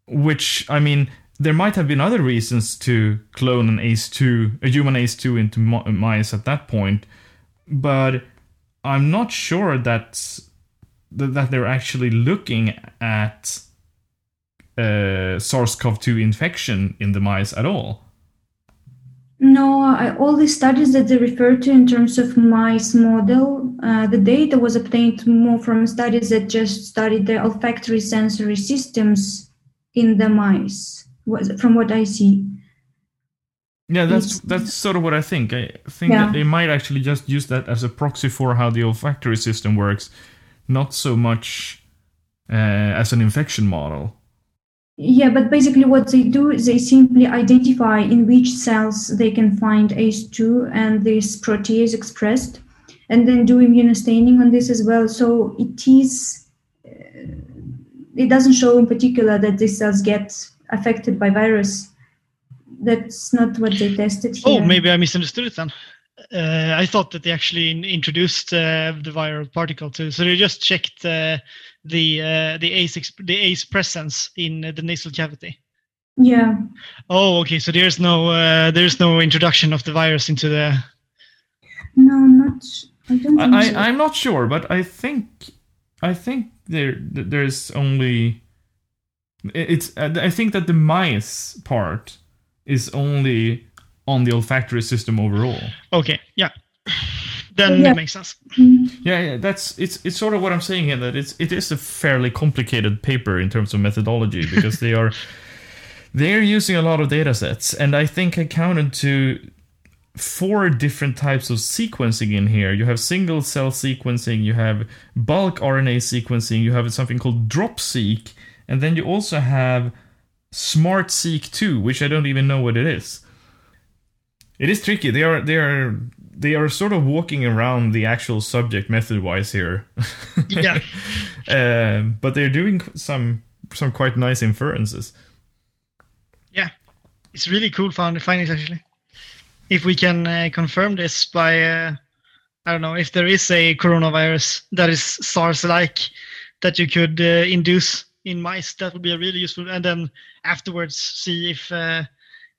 Which I mean there might have been other reasons to clone an ACE2, a human ACE2 into mice at that point, but I'm not sure that that that they're actually looking at uh, SARS-CoV-2 infection in the mice at all. No, I, all the studies that they refer to in terms of mice model, uh, the data was obtained more from studies that just studied the olfactory sensory systems in the mice, was- from what I see. Yeah, that's that's sort of what I think. I think Yeah. that they might actually just use that as a proxy for how the olfactory system works, not so much uh, as an infection model. Yeah, but basically what they do is they simply identify in which cells they can find ACE2 and this protease expressed, and then do immunostaining on this as well. So it is, uh, it doesn't show in particular that these cells get affected by virus. That's not what they tested here. oh, maybe I misunderstood it then. Uh, I thought that they actually introduced uh, the viral particle too. So they just checked uh, the uh, the ACE exp- the ACE presence in uh, the nasal cavity. Yeah. Oh, okay. So there's no uh, there's no introduction of the virus into the. No, not. I don't think I, so. I I'm not sure, but I think I think there there's only it's uh, I think that the mice part is only on the olfactory system overall. Okay, yeah. Then Yeah. that makes sense. Mm, Yeah, yeah, that's it's it's sort of what I'm saying here that it's it is a fairly complicated paper in terms of methodology because they are they're using a lot of data sets and I think I counted to four different types of sequencing in here. You have single cell sequencing, you have bulk RNA sequencing, you have something called DropSeq, and then you also have SmartSeq 2, which I don't even know what it is. It is tricky. They are they are they are sort of walking around the actual subject method wise here. Yeah. um, but they're doing some some quite nice inferences. Yeah, it's really cool found findings actually. If we can uh, confirm this by, uh, I don't know, if there is a coronavirus that is SARS-like that you could uh, induce in mice, that would be a really useful. And then afterwards, see if uh,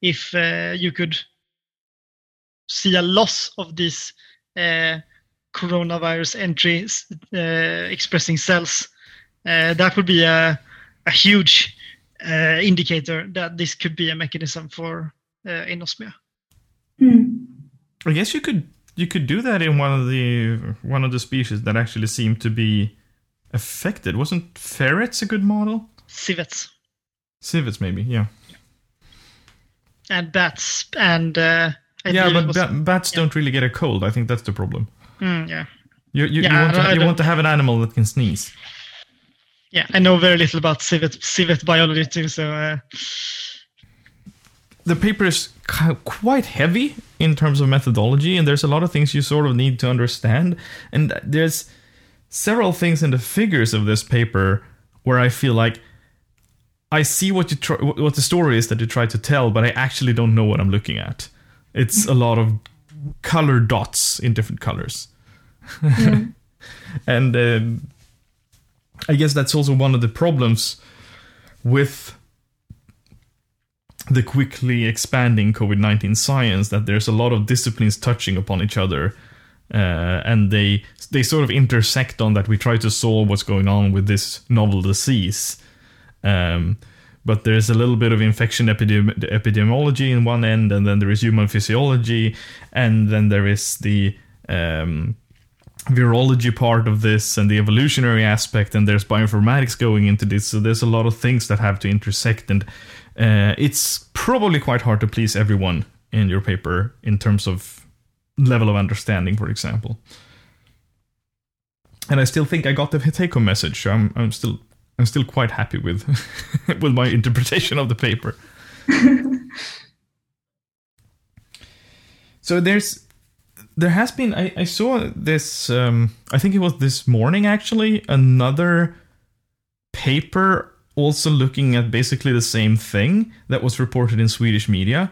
if uh, you could see a loss of these uh, coronavirus entries uh, expressing cells. Uh, that would be a a huge uh, indicator that this could be a mechanism for uh, anosmia. Hmm. I guess you could you could do that in one of the one of the species that actually seemed to be affected. Wasn't ferrets a good model? Civets Civets, maybe. Yeah. and bats and uh, I yeah, but ba- bats yeah. don't really get a cold. I think that's the problem. Mm, yeah. You you, Yeah, you want to, you want to have an animal that can sneeze. Yeah, I know very little about civet civet biology too, so uh, the paper is quite heavy in terms of methodology, and there's a lot of things you sort of need to understand. And there's several things in the figures of this paper where I feel like I see what you try, what the story is that you try to tell, but I actually don't know what I'm looking at. It's a lot of color dots in different colors, Yeah. and um, I guess that's also one of the problems with the quickly expanding COVID 19 science that there's a lot of disciplines touching upon each other. Uh, and they they sort of intersect on that. We try to solve what's going on with this novel disease, um, but there's a little bit of infection epidemi- epidemiology in one end, and then there is human physiology, and then there is the um, virology part of this and the evolutionary aspect and there's bioinformatics going into this. So there's a lot of things that have to intersect and uh, it's probably quite hard to please everyone in your paper in terms of level of understanding for example. And i still think i got the take-home message i'm, I'm still i'm still quite happy with with my interpretation of the paper so there's there has been I, I saw this um, I think it was this morning actually another paper also looking at basically the same thing that was reported in Swedish media.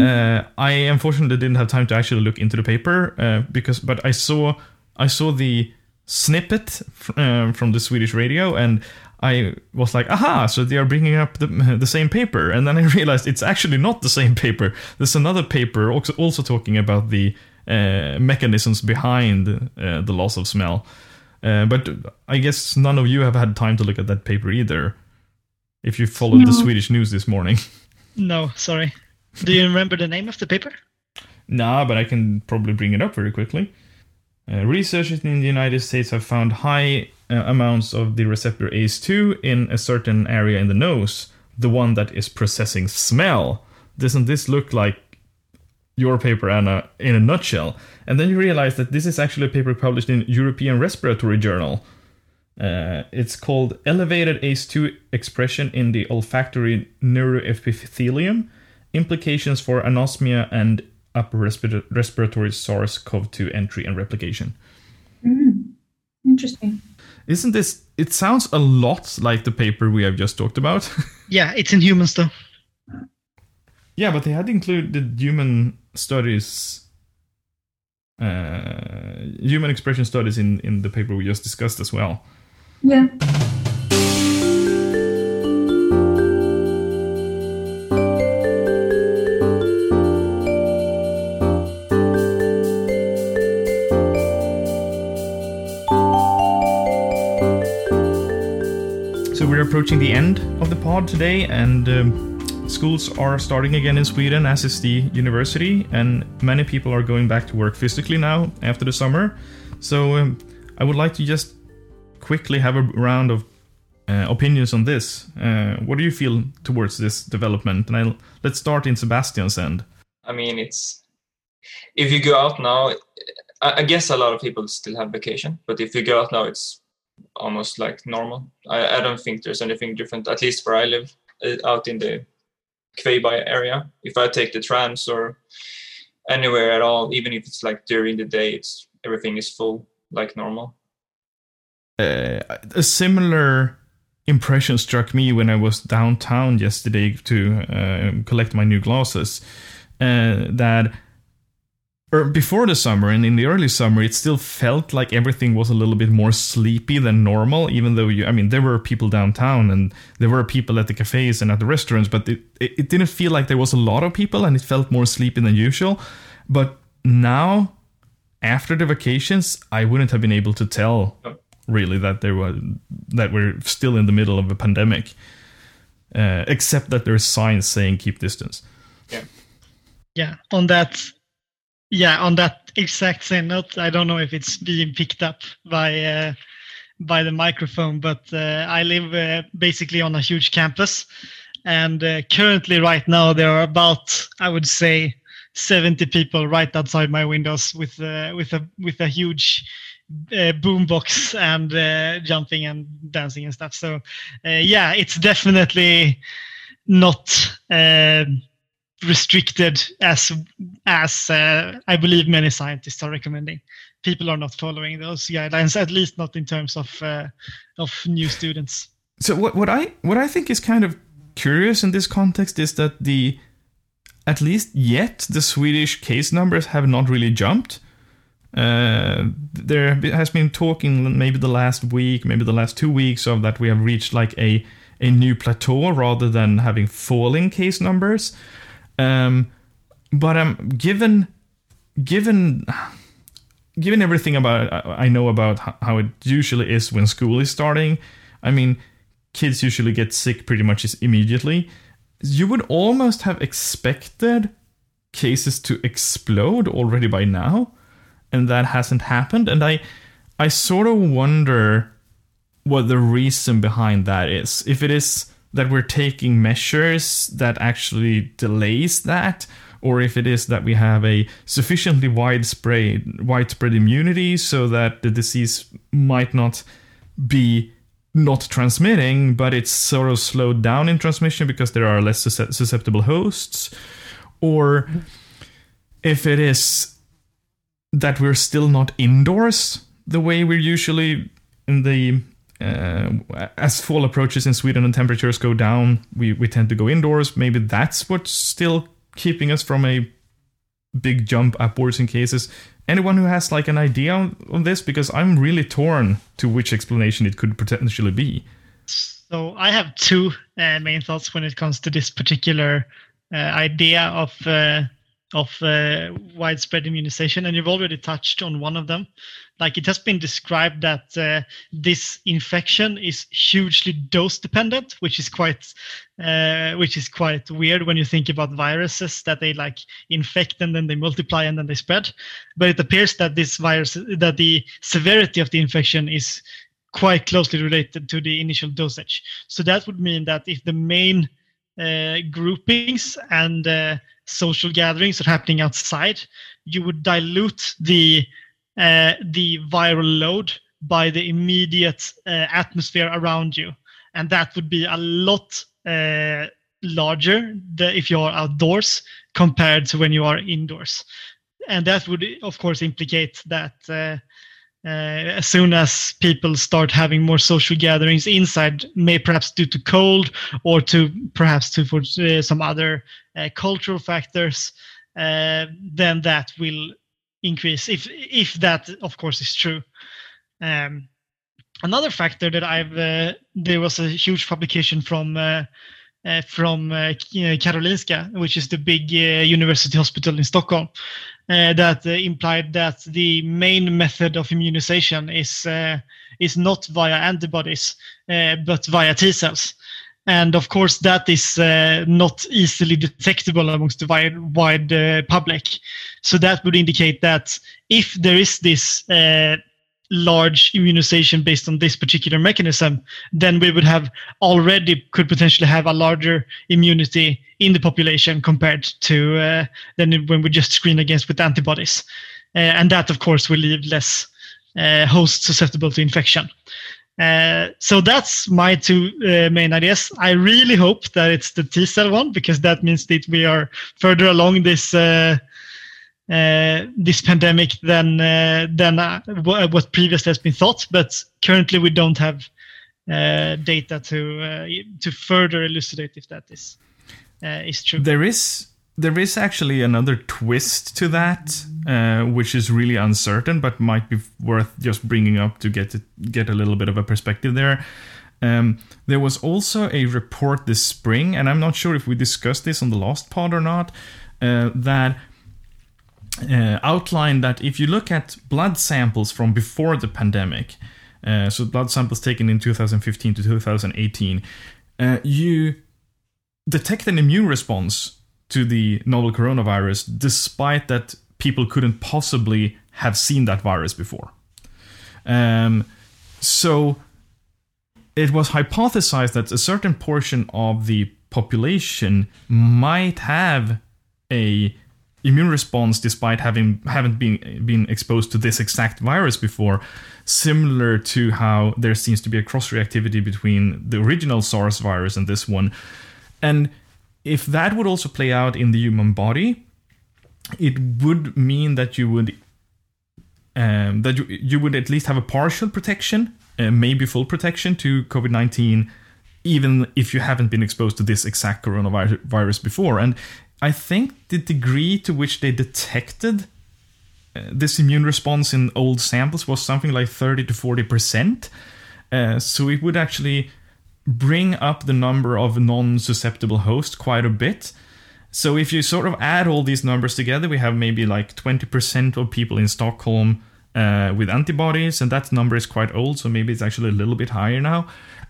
Uh, I unfortunately didn't have time to actually look into the paper uh, because but I saw I saw the snippet f- um, from the Swedish radio and I was like, aha, so they are bringing up the, the same paper. And then I realized it's actually not the same paper. There's another paper also, also talking about the uh, mechanisms behind uh, the loss of smell. Uh, but I guess none of you have had time to look at that paper either. If you followed the Swedish news this morning. no, sorry. Do you remember the name of the paper? Nah, but I can probably bring it up very quickly. Uh, researchers in the United States have found high uh, amounts of the receptor ACE2 in a certain area in the nose, the one that is processing smell. Doesn't this look like your paper, Anna, in a nutshell? And then you realize that this is actually a paper published in European Respiratory Journal. Uh, it's called Elevated ACE2 Expression in the Olfactory Neuroepithelium Implications for Anosmia and Upper respira- Respiratory SARS CoV 2 Entry and Replication. Mm. Interesting. Isn't this? It sounds a lot like the paper we have just talked about. Yeah, it's in humans though. yeah, but they had included human studies, uh, human expression studies in, in the paper we just discussed as well. Yeah. Approaching the end of the pod today, and um, schools are starting again in Sweden, as is the university, and many people are going back to work physically now after the summer. So um, I would like to just quickly have a round of uh, opinions on this. Uh, what do you feel towards this development? And I'll, let's start in Sebastian's end. I mean, it's if you go out now, I, I guess a lot of people still have vacation, but if you go out now, it's almost like normal. I, I don't think there's anything different, at least where I live, uh, out in the Kviberg area. If I take the trams or anywhere at all, even if it's like during the day, it's everything is full like normal. uh, a similar impression struck me when I was downtown yesterday to uh, collect my new glasses. Uh, that before the summer and in the early summer, it still felt like everything was a little bit more sleepy than normal. Even though you, I mean, there were people downtown and there were people at the cafes and at the restaurants, but it, it, it didn't feel like there was a lot of people and it felt more sleepy than usual. But now, after the vacations, I wouldn't have been able to tell really that there was that we're still in the middle of a pandemic. uh, except that there's signs saying keep distance. Yeah, yeah, on that, yeah, on that exact same note, I don't know if it's being picked up by uh, by the microphone, but uh, I live uh, basically on a huge campus, and uh, currently, right now, there are about, I would say, 70 people right outside my windows with uh, with a with a huge uh, boombox and uh, jumping and dancing and stuff. So yeah, it's definitely not restricted as as uh, I believe many scientists are recommending. People are not following those guidelines, at least not in terms of uh, of new students. So what what I what I think is kind of curious in this context is that the at least yet the Swedish case numbers have not really jumped. Uh, there has been talking maybe the last week, maybe the last two weeks of that we have reached like a a new plateau rather than having falling case numbers. Um, but um, given given given everything about I know about how it usually is when school is starting, I mean, kids usually get sick pretty much immediately. You would almost have expected cases to explode already by now, and that hasn't happened. And I, I sort of wonder what the reason behind that is. If it is that we're taking measures that actually delays that, or if it is that we have a sufficiently widespread widespread immunity so that the disease might not be not transmitting, but it's sort of slowed down in transmission because there are less susceptible hosts, or if it is that we're still not indoors the way we're usually in the uh, as fall approaches in Sweden and temperatures go down, we, we tend to go indoors. Maybe that's what's still keeping us from a big jump upwards in cases. Anyone who has like an idea on, on this? Because I'm really torn to which explanation it could potentially be. So I have two uh, main thoughts when it comes to this particular uh, idea of uh, of uh, widespread immunization, and you've already touched on one of them. Like it has been described that uh, this infection is hugely dose dependent, which is quite uh, which is quite weird when you think about viruses that they like infect and then they multiply and then they spread. But it appears that this virus that the severity of the infection is quite closely related to the initial dosage. So that would mean that if the main uh, groupings and uh, social gatherings are happening outside, you would dilute the uh, the viral load by the immediate uh, atmosphere around you, and that would be a lot uh, larger if you are outdoors compared to when you are indoors, and that would of course implicate that. Uh, uh, as soon as people start having more social gatherings inside, may perhaps due to cold or to perhaps to for uh, some other cultural factors, then that will increase. If if that, of course, is true. Um, another factor that I've uh, there was a huge publication from. Uh, from Karolinska, which is the big university hospital in Stockholm, uh, that uh, implied that the main method of immunization is uh, is not via antibodies but via T cells. And of course, that is uh, not easily detectable amongst the wide, wide uh, public. So that would indicate that if there is this uh, large immunization based on this particular mechanism, then we would have already could potentially have a larger immunity in the population compared to uh, than when we just screen against with antibodies, uh, and that of course will leave less uh, hosts susceptible to infection. Uh, so that's my two uh, main ideas. I really hope that it's the T cell one because that means that we are further along this uh, uh, this pandemic than uh, than uh, what previously has been thought. But currently, we don't have data to to further elucidate if that is is true. There is there is actually another twist to that, which is really uncertain, but might be worth just bringing up to get get a little bit of a perspective there. Um, there was also a report this spring, and I'm not sure if we discussed this on the last pod or not, that uh, outlined that if you look at blood samples from before the pandemic, uh, so blood samples taken in 2015 to 2018, uh, you detect an immune response to the novel coronavirus, despite that people couldn't possibly have seen that virus before. Um, so it was hypothesized that a certain portion of the population might have a immune response despite having haven't been been exposed to this exact virus before similar to how there seems to be a cross reactivity between the original SARS virus and this one and if that would also play out in the human body it would mean that you would um, that you, you would at least have a partial protection uh, maybe full protection to covid-19 even if you haven't been exposed to this exact coronavirus before and I think the degree to which they detected uh, this immune response in old samples was something like 30 to 40 percent. Uh, so it would actually bring up the number of non susceptible hosts quite a bit. So if you sort of add all these numbers together, we have maybe like 20% of people in Stockholm uh, with antibodies, and that number is quite old, so maybe it's actually a little bit higher now.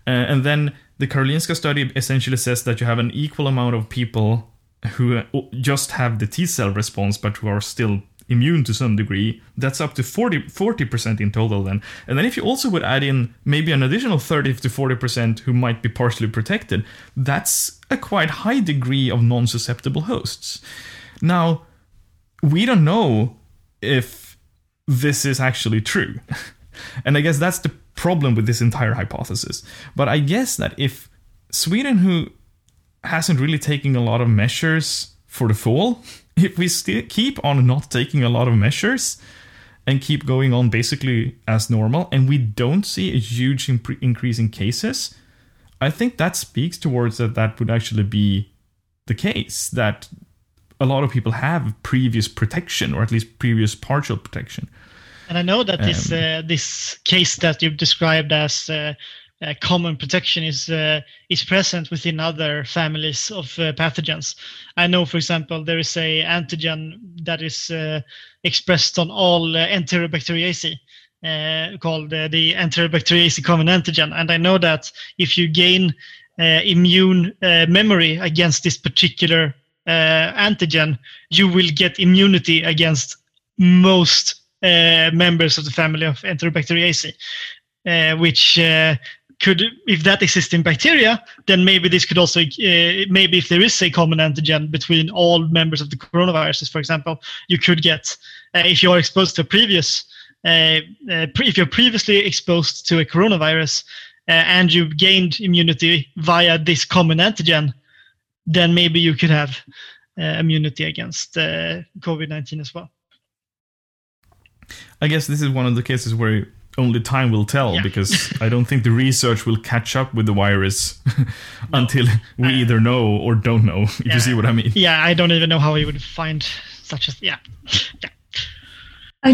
Uh, and then the Karolinska study essentially says that you have an equal amount of people who just have the T cell response but who are still immune to some degree, that's up to 40, 40% in total then. And then if you also would add in maybe an additional 30 to 40% who might be partially protected, that's a quite high degree of non susceptible hosts. Now, we don't know if this is actually true. and I guess that's the problem with this entire hypothesis. But I guess that if Sweden, who hasn't really taken a lot of measures for the fall. If we still keep on not taking a lot of measures and keep going on basically as normal, and we don't see a huge imp- increase in cases, I think that speaks towards that that would actually be the case that a lot of people have previous protection or at least previous partial protection. And I know that um, this uh, this case that you've described as uh, uh, common protection is uh, is present within other families of uh, pathogens. I know, for example, there is a antigen that is uh, expressed on all uh, Enterobacteriaceae. Uh, called the Enterobacteriaceae common antigen, and I know that if you gain immune memory against this particular antigen, you will get immunity against most members of the family of Enterobacteriaceae. Uh, which uh, could if that exists in bacteria then maybe this could also uh, maybe if there is a common antigen between all members of the coronaviruses for example you could get uh, if you are exposed to a previous uh, uh pre- if you're previously exposed to a coronavirus uh, and you gained immunity via this common antigen then maybe you could have uh, immunity against covid-19 as well. I guess this is one of the cases where only time will tell yeah. because I don't think the research will catch up with the virus until we uh, either know or don't know. If yeah. you see what I mean? Yeah, I don't even know how we would find such a yeah. yeah. I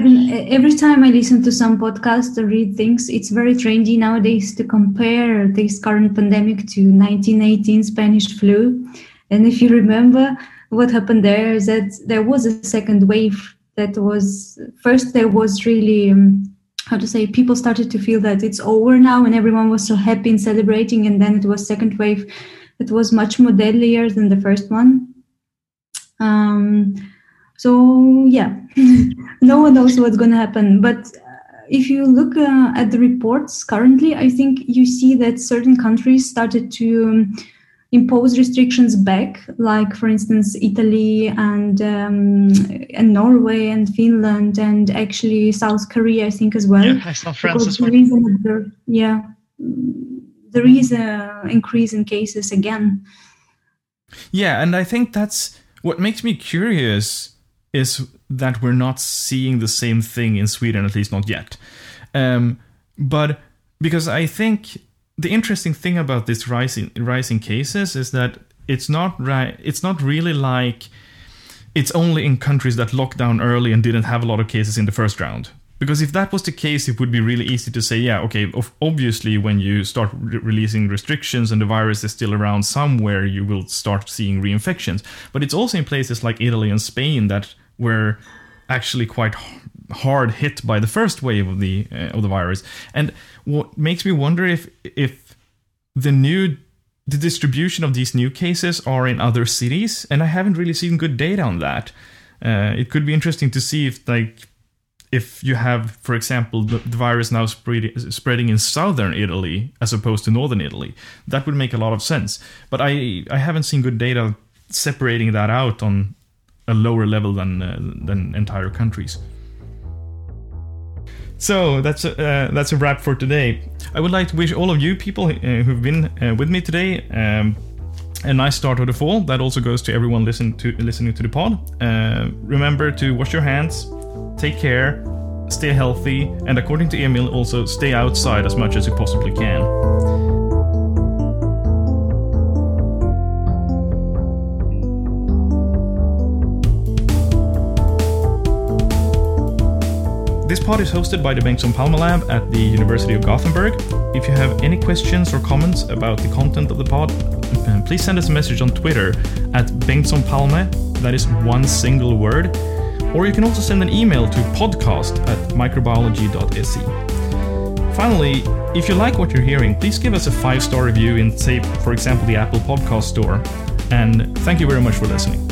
every time I listen to some podcast or read things, it's very trendy nowadays to compare this current pandemic to 1918 Spanish flu. And if you remember, what happened there is that there was a second wave that was first there was really um, how to say people started to feel that it's over now and everyone was so happy and celebrating and then it was second wave. It was much more deadlier than the first one. Um, so yeah. No one knows what's going to happen but uh, if you look uh, at the reports currently i think you see that certain countries started to um, impose restrictions back, like for instance Italy and um, and Norway and Finland and actually South Korea, I think as well. Yeah, I saw France as well. There, yeah, there is an increase in cases again. Yeah, and I think that's what makes me curious is that we're not seeing the same thing in Sweden, at least not yet. Um, but because I think the interesting thing about this rising rising cases is that it's not right. It's not really like it's only in countries that locked down early and didn't have a lot of cases in the first round. Because if that was the case, it would be really easy to say, yeah, okay, obviously, when you start re- releasing restrictions and the virus is still around somewhere, you will start seeing reinfections. But it's also in places like Italy and Spain that were actually quite hard hit by the first wave of the uh, of the virus. And what makes me wonder if if the new the distribution of these new cases are in other cities, and I haven't really seen good data on that. Uh, it could be interesting to see if like if you have, for example, the, the virus now spread, spreading in southern Italy as opposed to northern Italy, that would make a lot of sense. But I I haven't seen good data separating that out on a lower level than uh, than entire countries. So that's uh, that's a wrap for today. I would like to wish all of you people uh, who've been uh, with me today um, a nice start of the fall. That also goes to everyone listen to listening to the pod. Uh, remember to wash your hands, take care, stay healthy, and according to Emil, also stay outside as much as you possibly can. This pod is hosted by the Bengtsson Palme Lab at the University of Gothenburg. If you have any questions or comments about the content of the pod, uh, please send us a message on Twitter at Bengtsson Palme, that is one single word, or you can also send an email to podcast at microbiology.se. Finally, if you like what you're hearing, please give us a five star review in, say, for example, the Apple Podcast Store. And thank you very much for listening.